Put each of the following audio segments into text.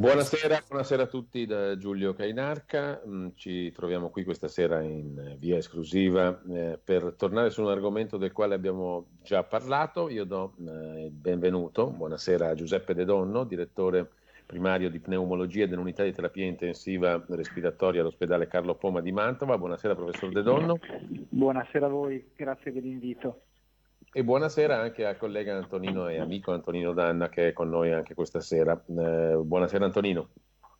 Buonasera, buonasera, a tutti da Giulio Cainarca. Mm, ci troviamo qui questa sera in via esclusiva eh, per tornare su un argomento del quale abbiamo già parlato. Io do eh, il benvenuto, buonasera a Giuseppe De Donno, direttore primario di pneumologia dell'unità di terapia intensiva respiratoria all'ospedale Carlo Poma di Mantova. Buonasera professor De Donno. Buonasera a voi, grazie dell'invito. E buonasera anche al collega Antonino e amico Antonino Danna che è con noi anche questa sera. Eh, buonasera Antonino.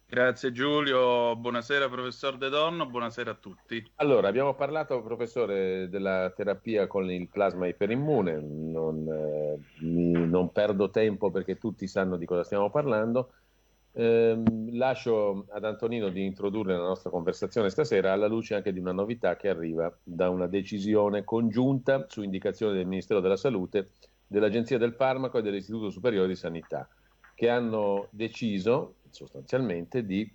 Grazie Giulio, buonasera professor De Donno, buonasera a tutti. Allora, abbiamo parlato professore della terapia con il plasma iperimmune, non, eh, non perdo tempo perché tutti sanno di cosa stiamo parlando. Eh, lascio ad Antonino di introdurre la nostra conversazione stasera alla luce anche di una novità che arriva da una decisione congiunta su indicazione del Ministero della Salute, dell'Agenzia del Farmaco e dell'Istituto Superiore di Sanità, che hanno deciso sostanzialmente di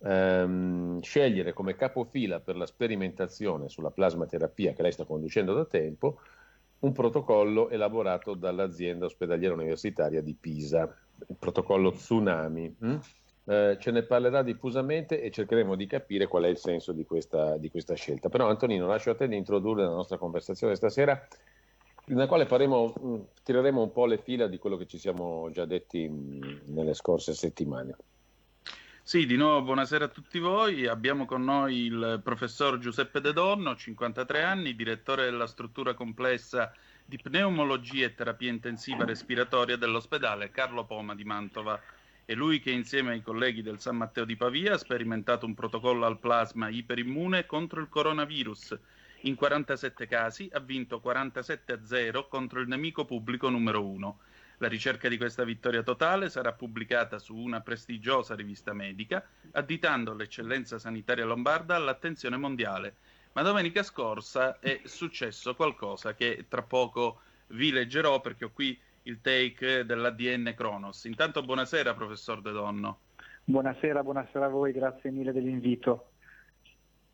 ehm, scegliere come capofila per la sperimentazione sulla plasmaterapia che lei sta conducendo da tempo un protocollo elaborato dall'azienda ospedaliera universitaria di Pisa il protocollo tsunami. Hm? Eh, ce ne parlerà diffusamente e cercheremo di capire qual è il senso di questa, di questa, scelta. Però Antonino, lascio a te di introdurre la nostra conversazione stasera, nella quale faremo, hm, tireremo un po' le fila di quello che ci siamo già detti mh, hm, nelle scorse settimane. Sì, di nuovo buonasera a tutti voi. Abbiamo con noi il professor Giuseppe De Donno, 53 anni, direttore della struttura complessa di pneumologia e terapia intensiva respiratoria dell'ospedale Carlo Poma di Mantova. È lui che insieme ai colleghi del San Matteo di Pavia ha sperimentato un protocollo al plasma iperimmune contro il coronavirus. In 47 casi ha vinto 47 a 0 contro il nemico pubblico numero 1. La ricerca di questa vittoria totale sarà pubblicata su una prestigiosa rivista medica, additando l'eccellenza sanitaria lombarda all'attenzione mondiale ma domenica scorsa è successo qualcosa che tra poco vi leggerò perché ho qui il take dell'ADN Kronos. Intanto buonasera professor De Donno. Buonasera, buonasera a voi, grazie mille dell'invito.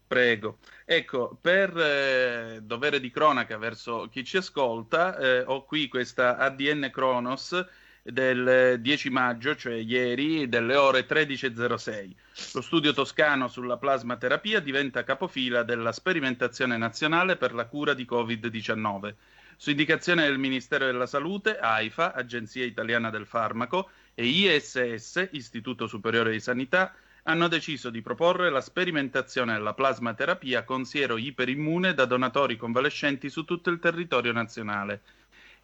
Prego. Ecco, per eh, dovere di cronaca verso chi ci ascolta, eh, ho qui questa ADN Kronos del 10 maggio, cioè ieri, delle ore 13.06. Lo studio toscano sulla plasmaterapia diventa capofila della sperimentazione nazionale per la cura di Covid-19. Su indicazione del Ministero della Salute, AIFA, Agenzia Italiana del Farmaco, e ISS, Istituto Superiore di Sanità, hanno deciso di proporre la sperimentazione della plasmaterapia con siero iperimmune da donatori convalescenti su tutto il territorio nazionale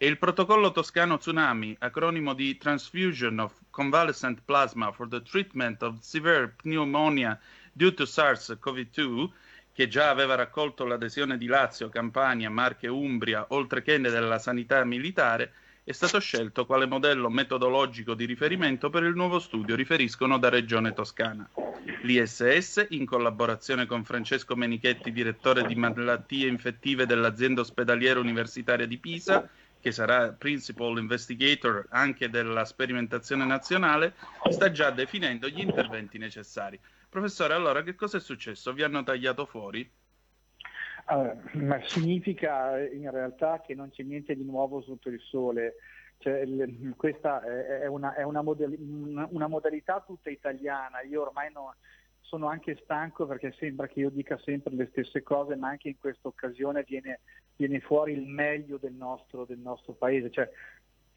e il protocollo toscano Tsunami, acronimo di Transfusion of Convalescent Plasma for the Treatment of Severe Pneumonia Due to SARS-CoV-2, che già aveva raccolto l'adesione di Lazio, Campania, Marche Umbria, oltre che della sanità militare, è stato scelto quale modello metodologico di riferimento per il nuovo studio, riferiscono da Regione Toscana. L'ISS, in collaborazione con Francesco Menichetti, direttore di malattie infettive dell'azienda ospedaliera universitaria di Pisa, che sarà principal investigator anche della sperimentazione nazionale, sta già definendo gli interventi necessari. Professore, allora che cosa è successo? Vi hanno tagliato fuori? Uh, significa in realtà che non c'è niente di nuovo sotto il sole. Cioè, l- questa è, una, è una, model- una, modalità tutta italiana. Io ormai non, sono anche stanco perché sembra che io dica sempre le stesse cose, ma anche in questa occasione viene, viene fuori il meglio del nostro, del nostro paese. Cioè,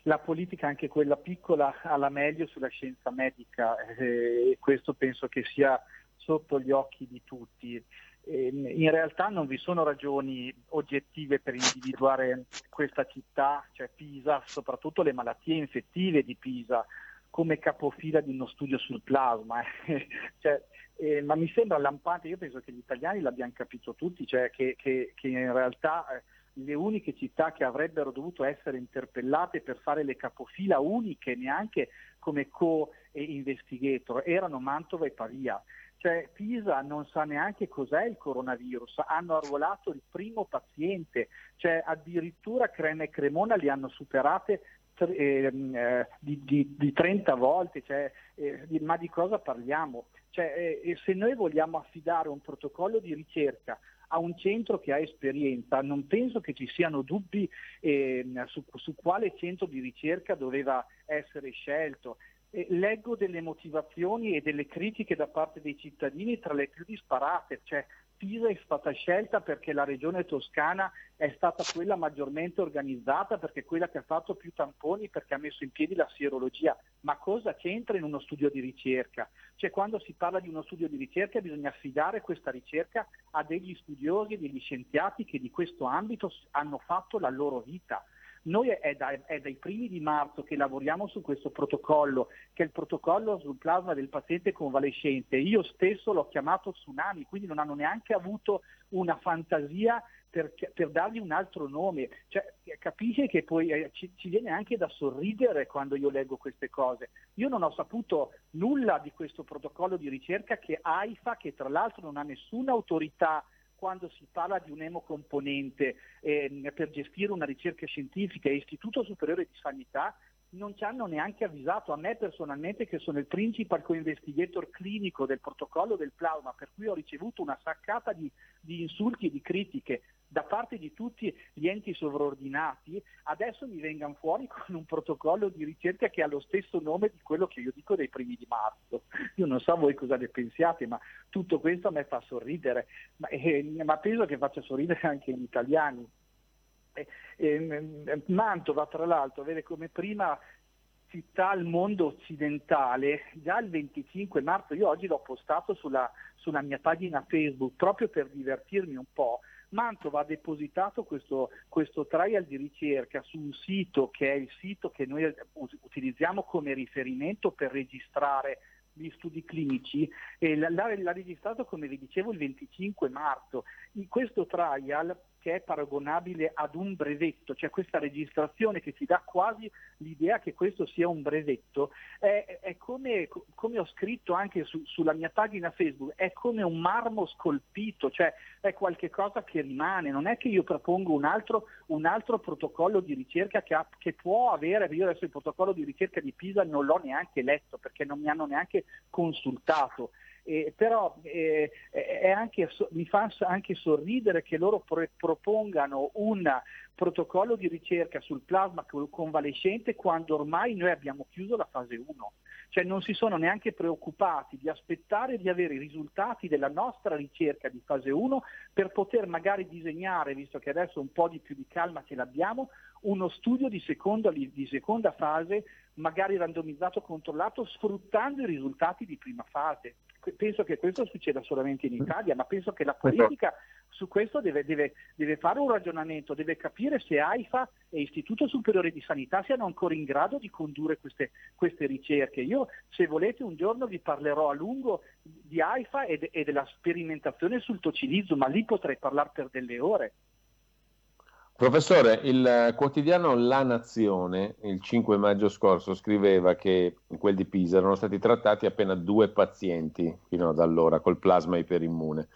la politica, anche quella piccola, ha la meglio sulla scienza medica eh, e questo penso che sia sotto gli occhi di tutti. In realtà non vi sono ragioni oggettive per individuare questa città, cioè Pisa, soprattutto le malattie infettive di Pisa, come capofila di uno studio sul plasma. cioè, eh, ma mi sembra lampante, io penso che gli italiani l'abbiamo capito tutti, cioè che, che, che in realtà eh, le uniche città che avrebbero dovuto essere interpellate per fare le capofila uniche, neanche come co-investigator, erano Mantova e Pavia. Cioè Pisa non sa neanche cos'è il coronavirus, hanno arruolato il primo paziente, cioè addirittura Crema e Cremona li hanno superate eh, di, di, di, 30 volte, cioè, eh, ma di cosa parliamo? Cioè, eh, se noi vogliamo affidare un protocollo di ricerca a un centro che ha esperienza, non penso che ci siano dubbi eh, su, su, quale centro di ricerca doveva essere scelto. leggo delle motivazioni e delle critiche da parte dei cittadini tra le più disparate, cioè Pisa è stata scelta perché la regione toscana è stata quella maggiormente organizzata, perché è quella che ha fatto più tamponi, perché ha messo in piedi la sierologia. Ma cosa c'entra in uno studio di ricerca? Cioè quando si parla di uno studio di ricerca bisogna affidare questa ricerca a degli studiosi, degli scienziati che di questo ambito hanno fatto la loro vita. Noi è, da, è, dai primi di marzo che lavoriamo su questo protocollo, che è il protocollo sul plasma del paziente convalescente. Io stesso l'ho chiamato tsunami, quindi non hanno neanche avuto una fantasia per, per, dargli un altro nome. Cioè, capisce che poi eh, ci, ci, viene anche da sorridere quando io leggo queste cose. Io non ho saputo nulla di questo protocollo di ricerca che AIFA, che tra l'altro non ha nessuna autorità quando si parla di un emocomponente eh, per gestire una ricerca scientifica e Istituto Superiore di Sanità non ci hanno neanche avvisato a me personalmente che sono il principal co-investigator clinico del protocollo del plasma, per cui ho ricevuto una saccata di, di insulti e di critiche da parte di tutti gli enti sovraordinati, adesso mi vengano fuori con un protocollo di ricerca che ha lo stesso nome di quello che io dico dei primi di marzo. Io non so voi cosa ne pensiate, ma tutto questo a me fa sorridere, ma, eh, ma penso che faccia sorridere anche gli italiani. Eh, eh, Mantova, tra l'altro, vede come prima città al mondo occidentale, già il 25 marzo, io oggi l'ho postato sulla, sulla mia pagina Facebook proprio per divertirmi un po', Mantova ha depositato questo, questo, trial di ricerca su un sito che è il sito che noi utilizziamo come riferimento per registrare gli studi clinici l'ha, l'ha registrato come vi dicevo il 25 marzo. In questo trial che è paragonabile ad un brevetto, cioè questa registrazione che ci dà quasi l'idea che questo sia un brevetto, è, è come, come, ho scritto anche su, sulla mia pagina Facebook, è come un marmo scolpito, cioè è qualcosa che rimane, non è che io propongo un altro, un altro protocollo di ricerca che, ha, che può avere, io adesso il protocollo di ricerca di Pisa non l'ho neanche letto perché non mi hanno neanche consultato eh, però eh, anche, mi fa anche sorridere che loro pro- propongano un protocollo di ricerca sul plasma convalescente quando ormai noi abbiamo chiuso la fase 1. Cioè non si sono neanche preoccupati di aspettare di avere i risultati della nostra ricerca di fase 1 per poter magari disegnare, visto che adesso un po' di più di calma ce l'abbiamo, uno studio di seconda, di seconda fase, magari randomizzato controllato, sfruttando i risultati di prima fase penso che questo succeda solamente in Italia, ma penso che la politica su questo deve, deve, deve, fare un ragionamento, deve capire se AIFA e Istituto Superiore di Sanità siano ancora in grado di condurre queste, queste ricerche. Io, se volete, un giorno vi parlerò a lungo di AIFA e, de, e della sperimentazione sul tocilizzo, ma lì potrei parlare per delle ore. Professore, il quotidiano La Nazione il 5 maggio scorso scriveva che in quel di Pisa erano stati trattati appena due pazienti fino ad allora col plasma iperimmune.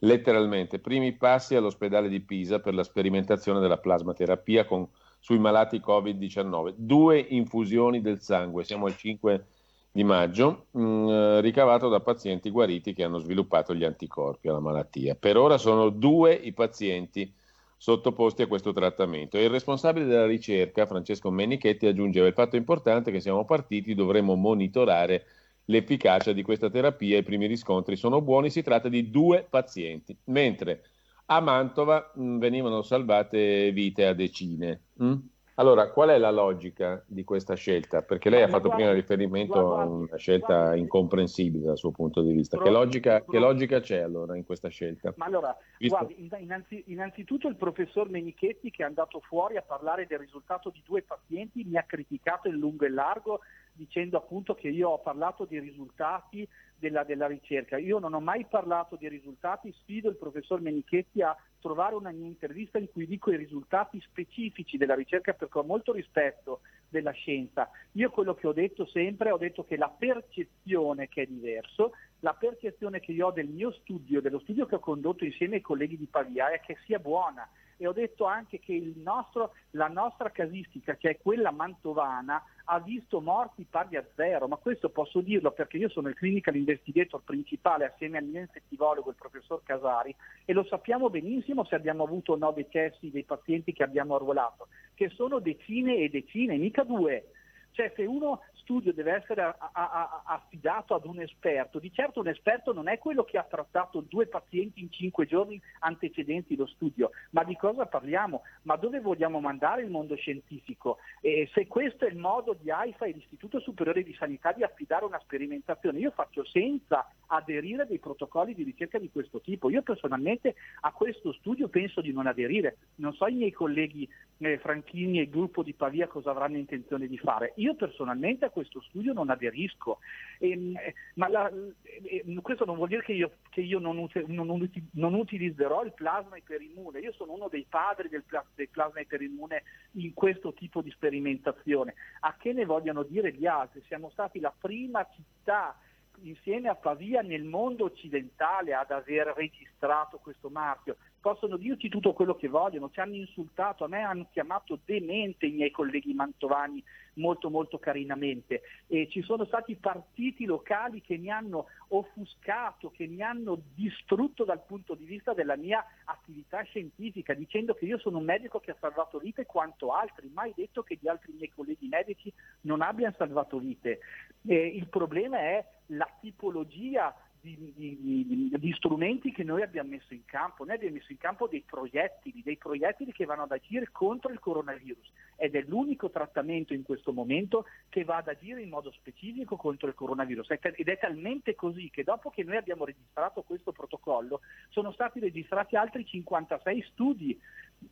Letteralmente, primi passi all'ospedale di Pisa per la sperimentazione della plasmaterapia con, sui malati Covid-19. Due infusioni del sangue, siamo al 5 di maggio, mh, mm, ricavato da pazienti guariti che hanno sviluppato gli anticorpi alla malattia. Per ora sono due i pazienti sottoposti a questo trattamento. il responsabile della ricerca, Francesco Menichetti, aggiungeva il fatto importante che siamo partiti, dovremo monitorare l'efficacia di questa terapia, i primi riscontri sono buoni, si tratta di due pazienti, mentre a Mantova mh, venivano salvate vite a decine. Mh? Allora, qual è la logica di questa scelta? Perché lei ha fatto prima riferimento a una scelta incomprensibile dal suo punto di vista. Che logica, che logica c'è allora in questa scelta? Ma allora, guardi, innanzi, innanzitutto il professor Menichetti che è andato fuori a parlare del risultato di due pazienti mi ha criticato in lungo e largo dicendo appunto che io ho parlato di risultati della, della, ricerca. Io non ho mai parlato di risultati, sfido il professor Menichetti a trovare una mia intervista in cui dico i risultati specifici della ricerca perché ho molto rispetto della scienza. Io quello che ho detto sempre, ho detto che la percezione che è diverso, la percezione che io ho del mio studio, dello studio che ho condotto insieme ai colleghi di Pavia è che sia buona e ho detto anche che nostro, la nostra casistica, che è quella mantovana, ha visto morti pari a zero, ma questo posso dirlo perché io sono il clinical investigator principale assieme al mio infettivologo, il professor Casari, e lo sappiamo benissimo se abbiamo avuto nove decessi dei pazienti che abbiamo arruolato, che sono decine e decine, mica due. Cioè se uno studio deve essere a, a, a, affidato ad un esperto, di certo un esperto non è quello che ha trattato due pazienti in cinque giorni antecedenti lo studio, ma di cosa parliamo? Ma dove vogliamo mandare il mondo scientifico? E se questo è il modo di AIFA e l'Istituto Superiore di Sanità di affidare una sperimentazione, io faccio senza aderire a dei protocolli di ricerca di questo tipo. Io personalmente a questo studio penso di non aderire. Non so i miei colleghi eh, Franchini e il gruppo di Pavia cosa avranno intenzione di fare. Io personalmente a questo studio non aderisco, ehm, ma la, ehm, questo non vuol dire che io, che io non, non, non, utilizzerò il plasma iperimmune, io sono uno dei padri del, del plasma iperimmune in questo tipo di sperimentazione. A che ne vogliono dire gli altri? Siamo stati la prima città insieme a Pavia nel mondo occidentale ad aver registrato questo marchio. Possono dirci tutto quello che vogliono, ci hanno insultato, a me hanno chiamato demente i miei colleghi mantovani molto molto carinamente e ci sono stati partiti locali che mi hanno offuscato, che mi hanno distrutto dal punto di vista della mia attività scientifica, dicendo che io sono un medico che ha salvato vite quanto altri, mai detto che gli altri miei colleghi medici non abbiano salvato vite. Eh, il problema è la tipologia di, di, di, strumenti che noi abbiamo messo in campo. Noi abbiamo messo in campo dei proiettili, dei proiettili che vanno ad agire contro il coronavirus ed è l'unico trattamento in questo momento che va ad agire in modo specifico contro il coronavirus. Ed è talmente così che dopo che noi abbiamo registrato questo protocollo sono stati registrati altri 56 studi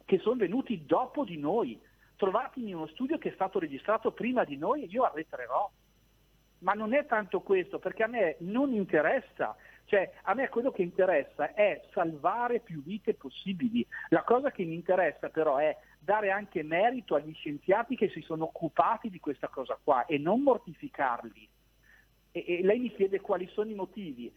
che sono venuti dopo di noi. Trovatemi uno studio che è stato registrato prima di noi, io arretrerò ma non è tanto questo, perché a me non interessa, cioè a me quello che interessa è salvare più vite possibili. La cosa che mi interessa però è dare anche merito agli scienziati che si sono occupati di questa cosa qua e non mortificarli. E, e lei mi chiede quali sono i motivi.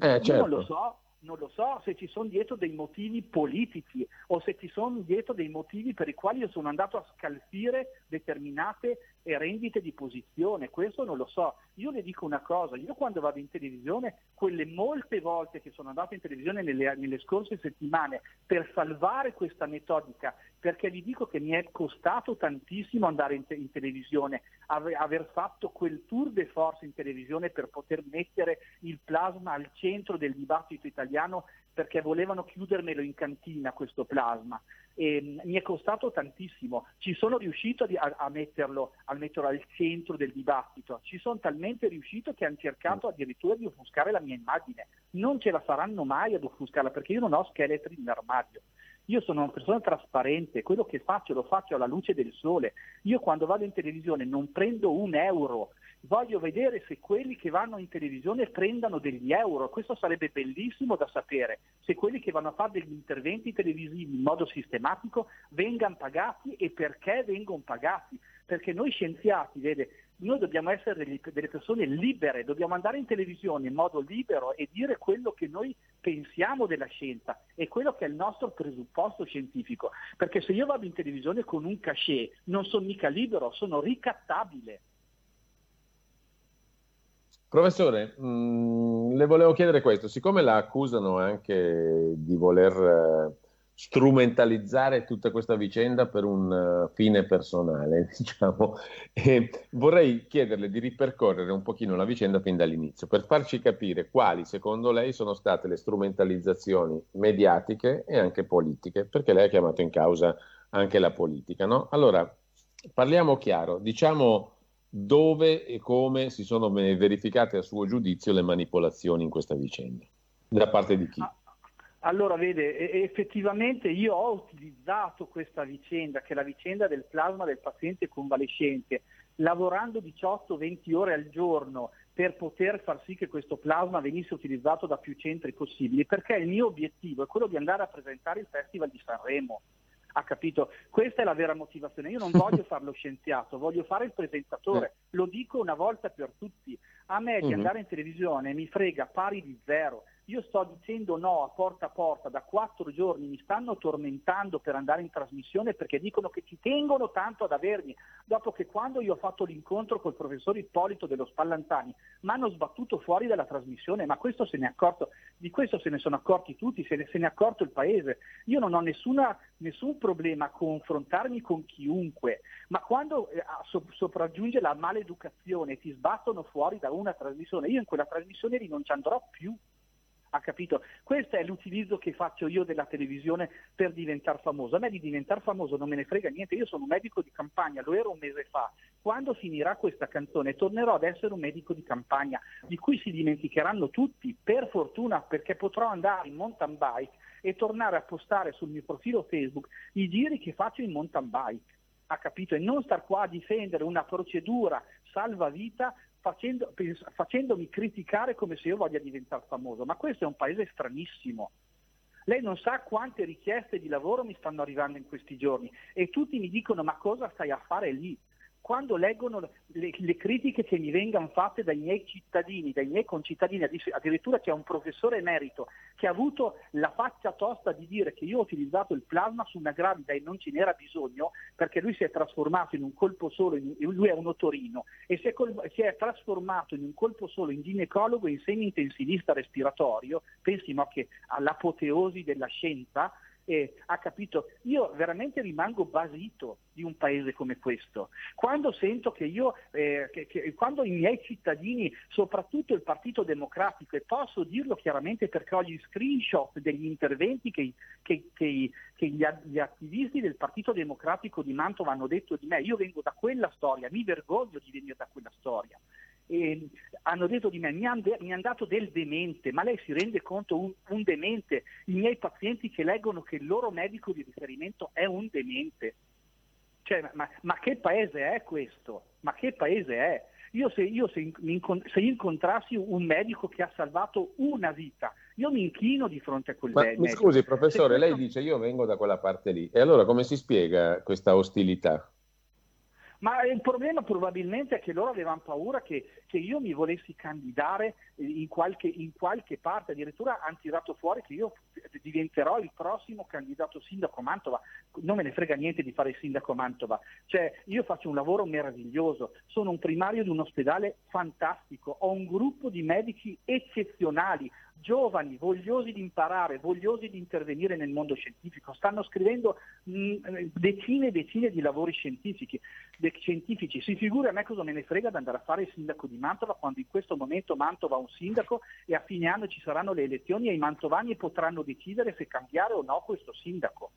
Eh, Io certo. non lo so, non lo so se ci sono dietro dei motivi politici o se ci sono dietro dei motivi per i quali io sono andato a scalfire determinate rendite di posizione, questo non lo so. Io le dico una cosa, io quando vado in televisione, quelle molte volte che sono andato in televisione nelle, nelle scorse settimane per salvare questa metodica, perché vi dico che mi è costato tantissimo andare in, te- in televisione, ave- aver fatto quel tour de force in televisione per poter mettere il plasma al centro del dibattito italiano perché volevano chiudermelo in cantina questo plasma. E, mi è costato tantissimo, ci sono riuscito a, a, metterlo, a, metterlo, al centro del dibattito, ci sono talmente riuscito che hanno cercato addirittura di offuscare la mia immagine, non ce la faranno mai ad offuscarla perché io non ho scheletri in armadio. Io sono una persona trasparente, quello che faccio lo faccio alla luce del sole. Io quando vado in televisione non prendo un euro, voglio vedere se quelli che vanno in televisione prendano degli euro. Questo sarebbe bellissimo da sapere, se quelli che vanno a fare degli interventi televisivi in modo sistematico vengano pagati e perché vengono pagati. Perché noi scienziati, vede, noi dobbiamo essere delle, persone libere, dobbiamo andare in televisione in modo libero e dire quello che noi pensiamo della scienza e quello che è il nostro presupposto scientifico. Perché se io vado in televisione con un cachet non sono mica libero, sono ricattabile. Professore, mh, mm, le volevo chiedere questo, siccome la accusano anche di voler eh, strumentalizzare tutta questa vicenda per un uh, fine personale, diciamo, e vorrei chiederle di ripercorrere un pochino la vicenda fin dall'inizio, per farci capire quali secondo lei sono state le strumentalizzazioni mediatiche e anche politiche, perché lei ha chiamato in causa anche la politica, no? Allora, parliamo chiaro, diciamo dove e come si sono verificate a suo giudizio le manipolazioni in questa vicenda? Da parte di chi? Ah, allora, vede, effettivamente io ho utilizzato questa vicenda, che è la vicenda del plasma del paziente convalescente, lavorando 18-20 ore al giorno per poter far sì che questo plasma venisse utilizzato da più centri possibili, perché il mio obiettivo è quello di andare a presentare il Festival di Sanremo ha capito? Questa è la vera motivazione. Io non voglio fare lo scienziato, voglio fare il presentatore. Lo dico una volta per tutti. A me di mhm. andare in televisione mi frega pari di zero. Io sto dicendo no a porta a porta da quattro giorni, mi stanno tormentando per andare in trasmissione perché dicono che ci tengono tanto ad avermi, dopo che quando io ho fatto l'incontro col professor Ippolito dello Spallanzani mi hanno sbattuto fuori dalla trasmissione, ma questo se ne è accorto, di questo se ne sono accorti tutti, se ne, se ne è accorto il Paese. Io non ho nessuna, nessun problema a confrontarmi con chiunque, ma quando eh, so, sopraggiunge la maleducazione ti sbattono fuori da una trasmissione, io in quella trasmissione lì più. Ha capito? Questo è l'utilizzo che faccio io della televisione per diventare famoso. A me di diventare famoso non me ne frega niente, io sono un medico di campagna, lo ero un mese fa. Quando finirà questa canzone tornerò ad essere un medico di campagna, di cui si dimenticheranno tutti, per fortuna, perché potrò andare in mountain bike e tornare a postare sul mio profilo Facebook i giri che faccio in mountain bike. Ha capito? E non star qua a difendere una procedura salvavita facendo, facendomi criticare come se io voglia diventare famoso. Ma questo è un paese stranissimo. Lei non sa quante richieste di lavoro mi stanno arrivando in questi giorni e tutti mi dicono ma cosa stai a fare lì? Quando leggono le, le, critiche che mi vengano fatte dai miei cittadini, dai miei concittadini, addirittura c'è un professore emerito che ha avuto la faccia tosta di dire che io ho utilizzato il plasma su una gravida e non ce n'era bisogno perché lui si è trasformato in un colpo solo, in, lui è un otorino e si è, col, si è, trasformato in un colpo solo in ginecologo e in semi-intensivista respiratorio, pensino che all'apoteosi della scienza, eh, ha capito, io veramente rimango basito di un paese come questo. Quando sento che io, eh, che, che, quando i miei cittadini, soprattutto il Partito Democratico, e posso dirlo chiaramente perché ho gli screenshot degli interventi che, che, gli, gli attivisti del Partito Democratico di Mantova hanno detto di me, io vengo da quella storia, mi vergogno di venire da quella storia eh, hanno detto di me mi hanno han dato del demente, ma lei si rende conto un, un, demente? I miei pazienti che leggono che il loro medico di riferimento è un demente. Cioè, ma, ma, che paese è questo? Ma che paese è? Io, se, io se, se, incontrassi un medico che ha salvato una vita, io mi inchino di fronte a quel ma, medico. Mi scusi professore, questo... lei dice io vengo da quella parte lì. E allora come si spiega questa ostilità? Ma il problema probabilmente è che loro avevano paura che, che io mi volessi candidare in qualche, in qualche, parte, addirittura hanno tirato fuori che io diventerò il prossimo candidato sindaco Mantova. Non me ne frega niente di fare il sindaco Mantova. Cioè, io faccio un lavoro meraviglioso, sono un primario di un ospedale fantastico, ho un gruppo di medici eccezionali, giovani, vogliosi di imparare, vogliosi di intervenire nel mondo scientifico, stanno scrivendo decine e decine di lavori scientifici, scientifici. Si figura a me cosa me ne frega di andare a fare il sindaco di Mantova quando in questo momento Mantova ha un sindaco e a fine anno ci saranno le elezioni e i mantovani potranno decidere se cambiare o no questo sindaco.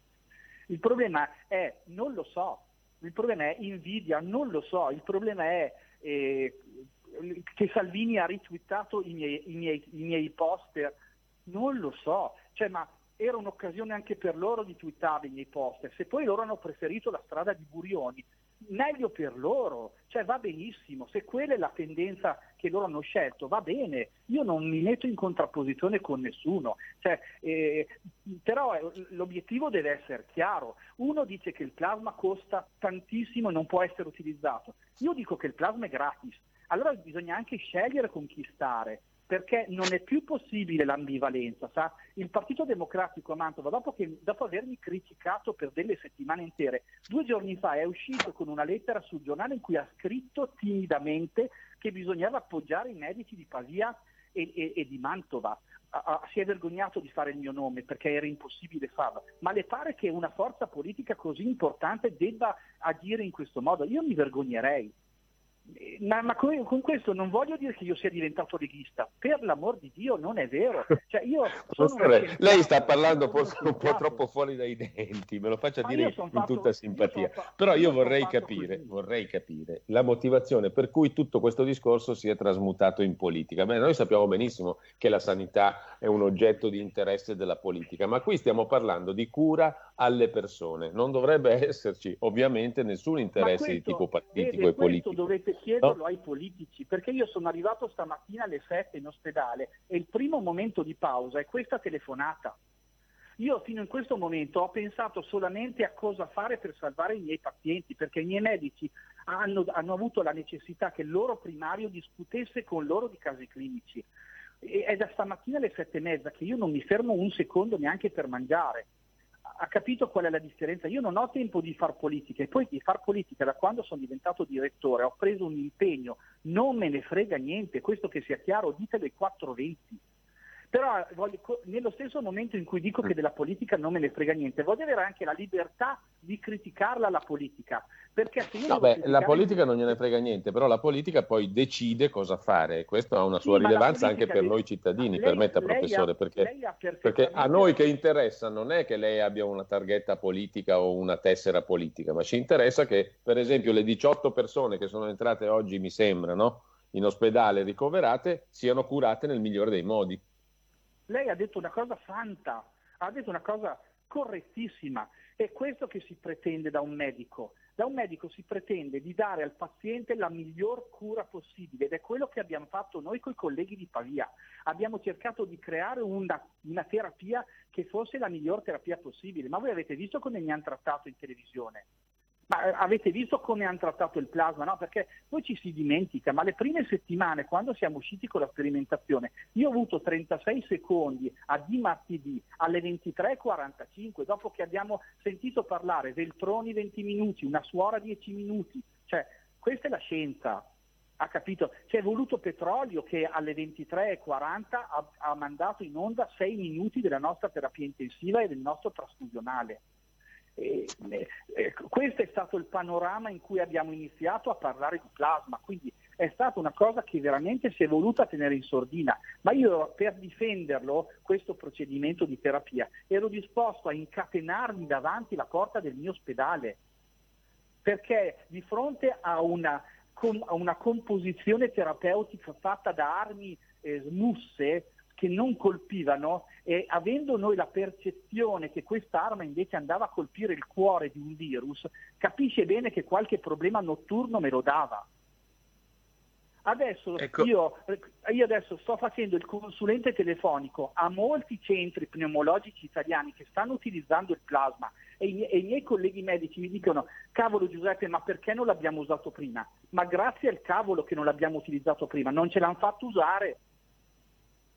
Il problema è, non lo so, il problema è invidia, non lo so, il problema è eh, che Salvini ha ritwittato i miei, i miei, i miei poster, non lo so, cioè, ma era un'occasione anche per loro di twittare i miei poster, se poi loro hanno preferito la strada di Burioni, meglio per loro, cioè va benissimo, se quella è la tendenza che loro hanno scelto, va bene, io non mi metto in contrapposizione con nessuno, cioè, eh, però eh, l'obiettivo deve essere chiaro, uno dice che il plasma costa tantissimo e non può essere utilizzato, io dico che il plasma è gratis, allora bisogna anche scegliere con chi stare, perché non è più possibile l'ambivalenza. Sa? Il Partito Democratico a Mantova, dopo, che, dopo, avermi criticato per delle settimane intere, due giorni fa è uscito con una lettera sul giornale in cui ha scritto timidamente che bisognava appoggiare i medici di Pavia e, e, e di Mantova. A, a, si è vergognato di fare il mio nome perché era impossibile farlo, ma le pare che una forza politica così importante debba agire in questo modo? Io mi vergognerei. Ma, ma con, con, questo non voglio dire che io sia diventato leghista, per l'amor di Dio non è vero. Cioè, Professore, lei sta parlando forse un po' troppo fuori dai denti, me lo faccia ma dire in fatto, tutta simpatia. Io Però io, io vorrei, capire, vorrei capire la motivazione per cui tutto questo discorso si è trasmutato in politica. Beh, noi sappiamo benissimo che la sanità è un oggetto di interesse della politica, ma qui stiamo parlando di cura alle persone. Non dovrebbe esserci ovviamente nessun interesse questo, di tipo partitico vede, e politico. Dovete chiederlo ai politici, perché io sono arrivato stamattina alle 7 in ospedale e il primo momento di pausa è questa telefonata. Io fino in questo momento ho pensato solamente a cosa fare per salvare i miei pazienti, perché i miei medici hanno, hanno avuto la necessità che il loro primario discutesse con loro di casi clinici. è da stamattina alle sette e mezza che io non mi fermo un secondo neanche per mangiare. Ha capito qual è la differenza? Io non ho tempo di far politica e poi di far politica da quando sono diventato direttore ho preso un impegno, non me ne frega niente, questo che sia chiaro, ditelo ai 420 però voglio, nello stesso momento in cui dico che della politica non me ne frega niente, voglio avere anche la libertà di criticarla la politica. Perché se io no, beh, la politica non gliene frega niente, però la politica poi decide cosa fare e questo ha una sua sì, rilevanza anche per noi cittadini, lei, permetta professore, ha, perché, perché a noi che interessa non è che lei abbia una targhetta politica o una tessera politica, ma ci interessa che per esempio le 18 persone che sono entrate oggi, mi sembra, no? in ospedale ricoverate, siano curate nel migliore dei modi lei ha detto una cosa santa, ha detto una cosa correttissima. È questo che si pretende da un medico. Da un medico si pretende di dare al paziente la miglior cura possibile ed è quello che abbiamo fatto noi con i colleghi di Pavia. Abbiamo cercato di creare una, una terapia che fosse la miglior terapia possibile, ma voi avete visto come mi hanno trattato in televisione. Ma eh, avete visto come hanno trattato il plasma? No? Perché poi ci si dimentica, ma le prime settimane, quando siamo usciti con la sperimentazione, io ho avuto 36 secondi a di martedì alle 23.45, dopo che abbiamo sentito parlare Veltroni 20 minuti, una suora 10 minuti. Cioè, questa è la scienza, ha capito? C'è voluto petrolio che alle 23.40 ha, ha mandato in onda 6 minuti della nostra terapia intensiva e del nostro trasfusionale. Eh, eh, questo è stato il panorama in cui abbiamo iniziato a parlare di plasma, quindi è stata una cosa che veramente si è voluta tenere in sordina, ma io per difenderlo, questo procedimento di terapia, ero disposto a incatenarmi davanti alla porta del mio ospedale, perché di fronte a una, a una composizione terapeutica fatta da armi eh, smusse, che non colpivano e avendo noi la percezione che questa arma invece andava a colpire il cuore di un virus, capisce bene che qualche problema notturno me lo dava. Adesso ecco. io, io, adesso sto facendo il consulente telefonico a molti centri pneumologici italiani che stanno utilizzando il plasma e i, e i, miei colleghi medici mi dicono cavolo Giuseppe ma perché non l'abbiamo usato prima? Ma grazie al cavolo che non l'abbiamo utilizzato prima, non ce l'hanno fatto usare.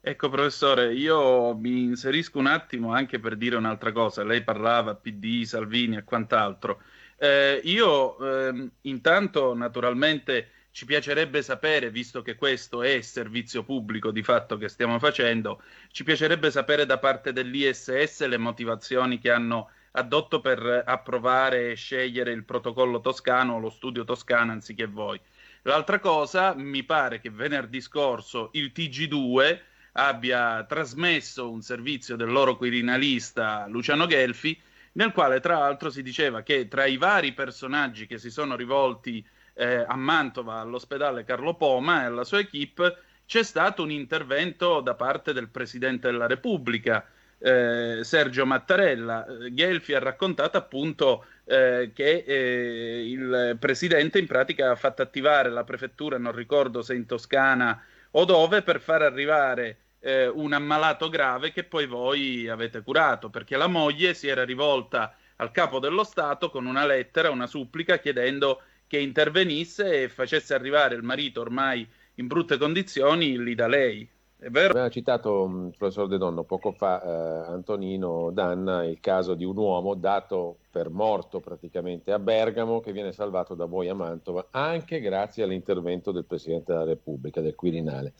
Ecco, professore, io mi inserisco un attimo anche per dire un'altra cosa. Lei parlava PD, Salvini e quant'altro. Eh, io eh, intanto, naturalmente, ci piacerebbe sapere, visto che questo è servizio pubblico di fatto che stiamo facendo, ci piacerebbe sapere da parte dell'ISS le motivazioni che hanno addotto per approvare e scegliere il protocollo toscano o lo studio toscano anziché voi. L'altra cosa, mi pare che venerdì scorso il TG2 abbia trasmesso un servizio del loro quirinalista Luciano Gelfi, nel quale tra l'altro si diceva che tra i vari personaggi che si sono rivolti eh, a Mantova all'ospedale Carlo Poma e alla sua equipe c'è stato un intervento da parte del Presidente della Repubblica, eh, Sergio Mattarella. Eh, Gelfi ha raccontato appunto eh, che eh, il Presidente in pratica ha fatto attivare la prefettura, non ricordo se in Toscana o dove per far arrivare eh, un ammalato grave che poi voi avete curato, perché la moglie si era rivolta al capo dello Stato con una lettera, una supplica chiedendo che intervenisse e facesse arrivare il marito ormai in brutte condizioni lì da lei. È vero? Aveva citato il mm, professor De Donno poco fa, eh, Antonino Danna, il caso di un uomo dato per morto praticamente a Bergamo che viene salvato da voi a Mantova, anche grazie all'intervento del Presidente della Repubblica, del Quirinale.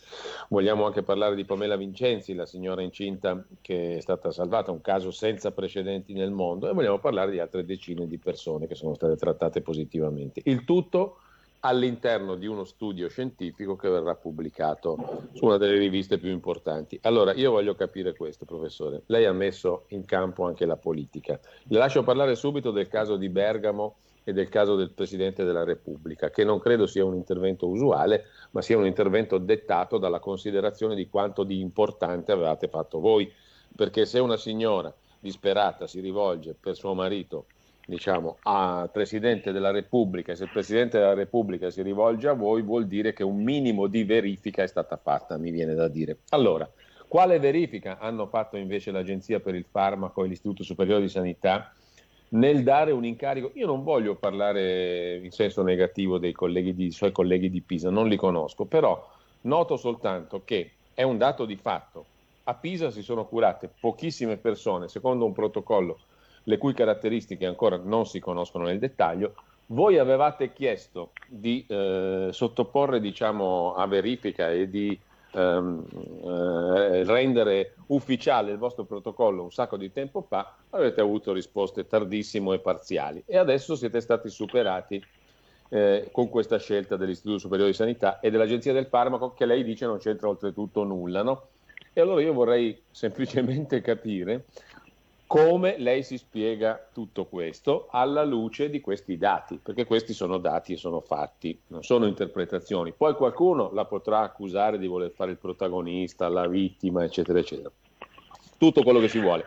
Vogliamo anche parlare di Pamela Vincenzi, la signora incinta che è stata salvata, un caso senza precedenti nel mondo, e vogliamo parlare di altre decine di persone che sono state trattate positivamente. Il tutto all'interno di uno studio scientifico che verrà pubblicato su una delle riviste più importanti. Allora, io voglio capire questo, professore. Lei ha messo in campo anche la politica. Le lascio parlare subito del caso di Bergamo e del caso del Presidente della Repubblica, che non credo sia un intervento usuale, ma sia un intervento dettato dalla considerazione di quanto di importante avevate fatto voi. Perché se una signora disperata si rivolge per suo marito diciamo, al Presidente della Repubblica, se il Presidente della Repubblica si rivolge a voi vuol dire che un minimo di verifica è stata fatta, mi viene da dire. Allora, quale verifica hanno fatto invece l'Agenzia per il Farmaco e l'Istituto Superiore di Sanità nel dare un incarico? Io non voglio parlare in senso negativo dei, colleghi di, suoi colleghi di Pisa, non li conosco, però noto soltanto che è un dato di fatto. A Pisa si sono curate pochissime persone secondo un protocollo le cui caratteristiche ancora non si conoscono nel dettaglio. Voi avevate chiesto di eh, sottoporre diciamo, a verifica e di ehm, eh, rendere ufficiale il vostro protocollo un sacco di tempo fa, avete avuto risposte tardissime e parziali e adesso siete stati superati eh, con questa scelta dell'Istituto Superiore di Sanità e dell'Agenzia del Farmaco che lei dice non c'entra oltretutto nulla. No? E allora io vorrei semplicemente capire come lei si spiega tutto questo alla luce di questi dati, perché questi sono dati e sono fatti, non sono interpretazioni. Poi qualcuno la potrà accusare di voler fare il protagonista, la vittima, eccetera, eccetera. Tutto quello che si vuole.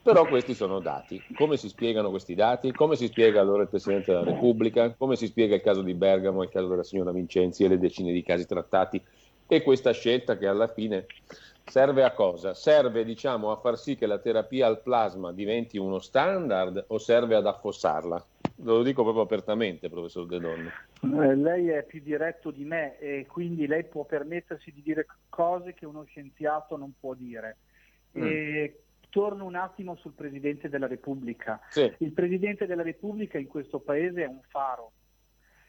Però questi sono dati. Come si spiegano questi dati? Come si spiega allora il Presidente della Repubblica? Come si spiega il caso di Bergamo, il caso della signora Vincenzi e le decine di casi trattati? E questa scelta che alla fine serve a cosa? Serve diciamo a far sì che la terapia al plasma diventi uno standard o serve ad affossarla? Lo dico proprio apertamente, professor De Donno. Eh, lei è più diretto di me e quindi lei può permettersi di dire cose che uno scienziato non può dire. Mm. E torno un attimo sul Presidente della Repubblica. Sì. Il Presidente della Repubblica in questo Paese è un faro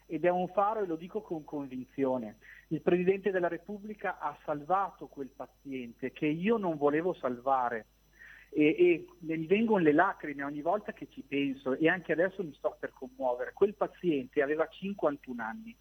ed è un faro e lo dico con convinzione. Il Presidente della Repubblica ha salvato quel paziente che io non volevo salvare e, e mi vengono le lacrime ogni volta che ci penso e anche adesso mi sto per commuovere. Quel paziente aveva 51 anni,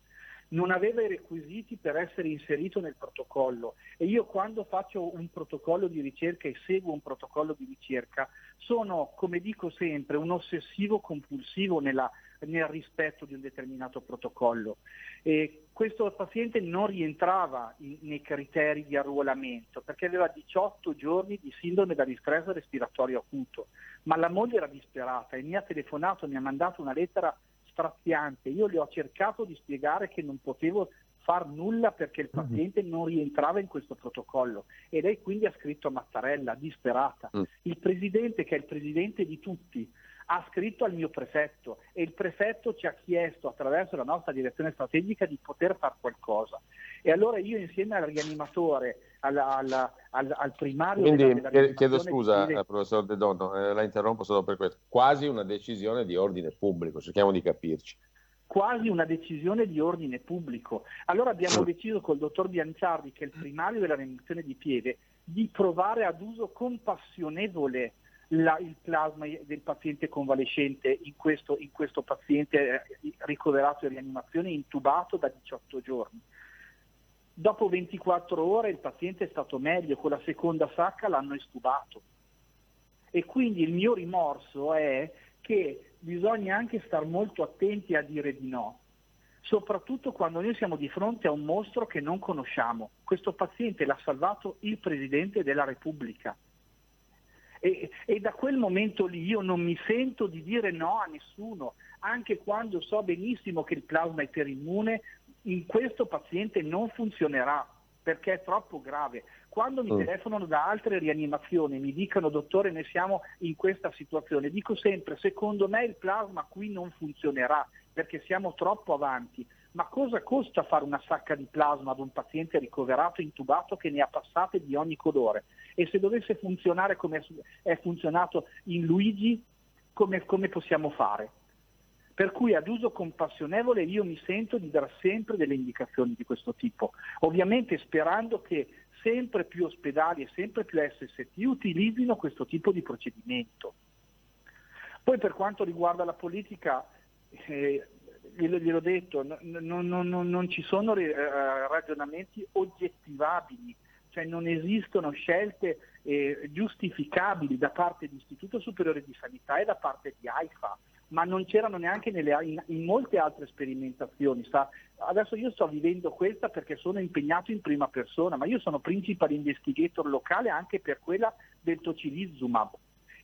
non aveva i requisiti per essere inserito nel protocollo e io quando faccio un protocollo di ricerca e seguo un protocollo di ricerca sono, come dico sempre, un ossessivo compulsivo nella nel rispetto di un determinato protocollo. E questo paziente non rientrava in, nei criteri di arruolamento perché aveva 18 giorni di sindrome da distress respiratorio acuto, ma la moglie era disperata e mi ha telefonato, mi ha mandato una lettera straziante. Io le ho cercato di spiegare che non potevo far nulla perché il mhm. paziente non rientrava in questo protocollo e lei quindi ha scritto a Mattarella, disperata. Mm. Il presidente, che è il presidente di tutti, ha scritto al mio prefetto e il prefetto ci ha chiesto attraverso la nostra direzione strategica di poter fare qualcosa. E allora io insieme al rianimatore, al, al, al, al primario... Quindi chiedo scusa, dire... professor De Donno, eh, la interrompo solo per questo. Quasi una decisione di ordine pubblico, cerchiamo di capirci quasi una decisione di ordine pubblico. Allora abbiamo deciso col dottor Bianciardi, che è il primario della rianimazione di piede, di provare ad uso compassionevole la, il plasma del paziente convalescente in questo, in questo paziente eh, ricoverato in rianimazione intubato da 18 giorni. Dopo 24 ore il paziente è stato meglio, con la seconda sacca l'hanno estubato. E quindi il mio rimorso è che bisogna anche stare molto attenti a dire di no, soprattutto quando noi siamo di fronte a un mostro che non conosciamo. Questo paziente l'ha salvato il Presidente della Repubblica. E, e, da quel momento lì io non mi sento di dire no a nessuno, anche quando so benissimo che il plasma iperimmune in questo paziente non funzionerà perché è troppo grave. Quando mi mm. telefonano da altre rianimazioni e mi dicono dottore noi siamo in questa situazione, dico sempre secondo me il plasma qui non funzionerà perché siamo troppo avanti ma cosa costa fare una sacca di plasma ad un paziente ricoverato intubato che ne ha passate di ogni colore? E se dovesse funzionare come è funzionato in Luigi, come, come possiamo fare? Per cui ad uso compassionevole io mi sento di dare sempre delle indicazioni di questo tipo, ovviamente sperando che sempre più ospedali e sempre più SST utilizzino questo tipo di procedimento. Poi per quanto riguarda la politica, eh, glielo, gliel'ho detto, non, non, non, non ci sono eh, ragionamenti oggettivabili, cioè non esistono scelte eh, giustificabili da parte dell'Istituto Superiore di Sanità e da parte di AIFA, ma non c'erano neanche nelle, in, in, molte altre sperimentazioni. Sa? Adesso io sto vivendo questa perché sono impegnato in prima persona, ma io sono principal investigator locale anche per quella del tocilizumab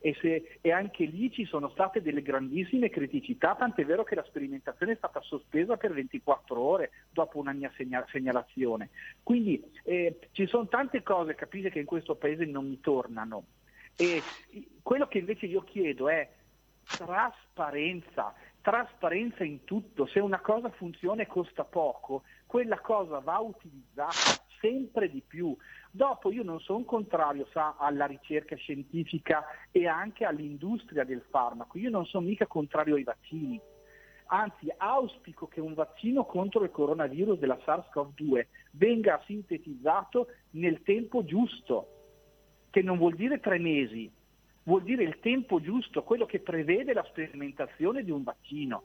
e, se, e, anche lì ci sono state delle grandissime criticità, tant'è vero che la sperimentazione è stata sospesa per 24 ore dopo una mia segna, segnalazione. Quindi eh, ci sono tante cose, capite, che in questo paese non mi tornano. E quello che invece io chiedo è trasparenza, trasparenza in tutto. Se una cosa funziona e costa poco, quella cosa va utilizzata sempre di più. Dopo io non sono contrario sa, alla ricerca scientifica e anche all'industria del farmaco, io non sono mica contrario ai vaccini. Anzi, auspico che un vaccino contro il coronavirus della SARS-CoV-2 venga sintetizzato nel tempo giusto, che non vuol dire tre mesi, vuol dire il tempo giusto, quello che prevede la sperimentazione di un vaccino,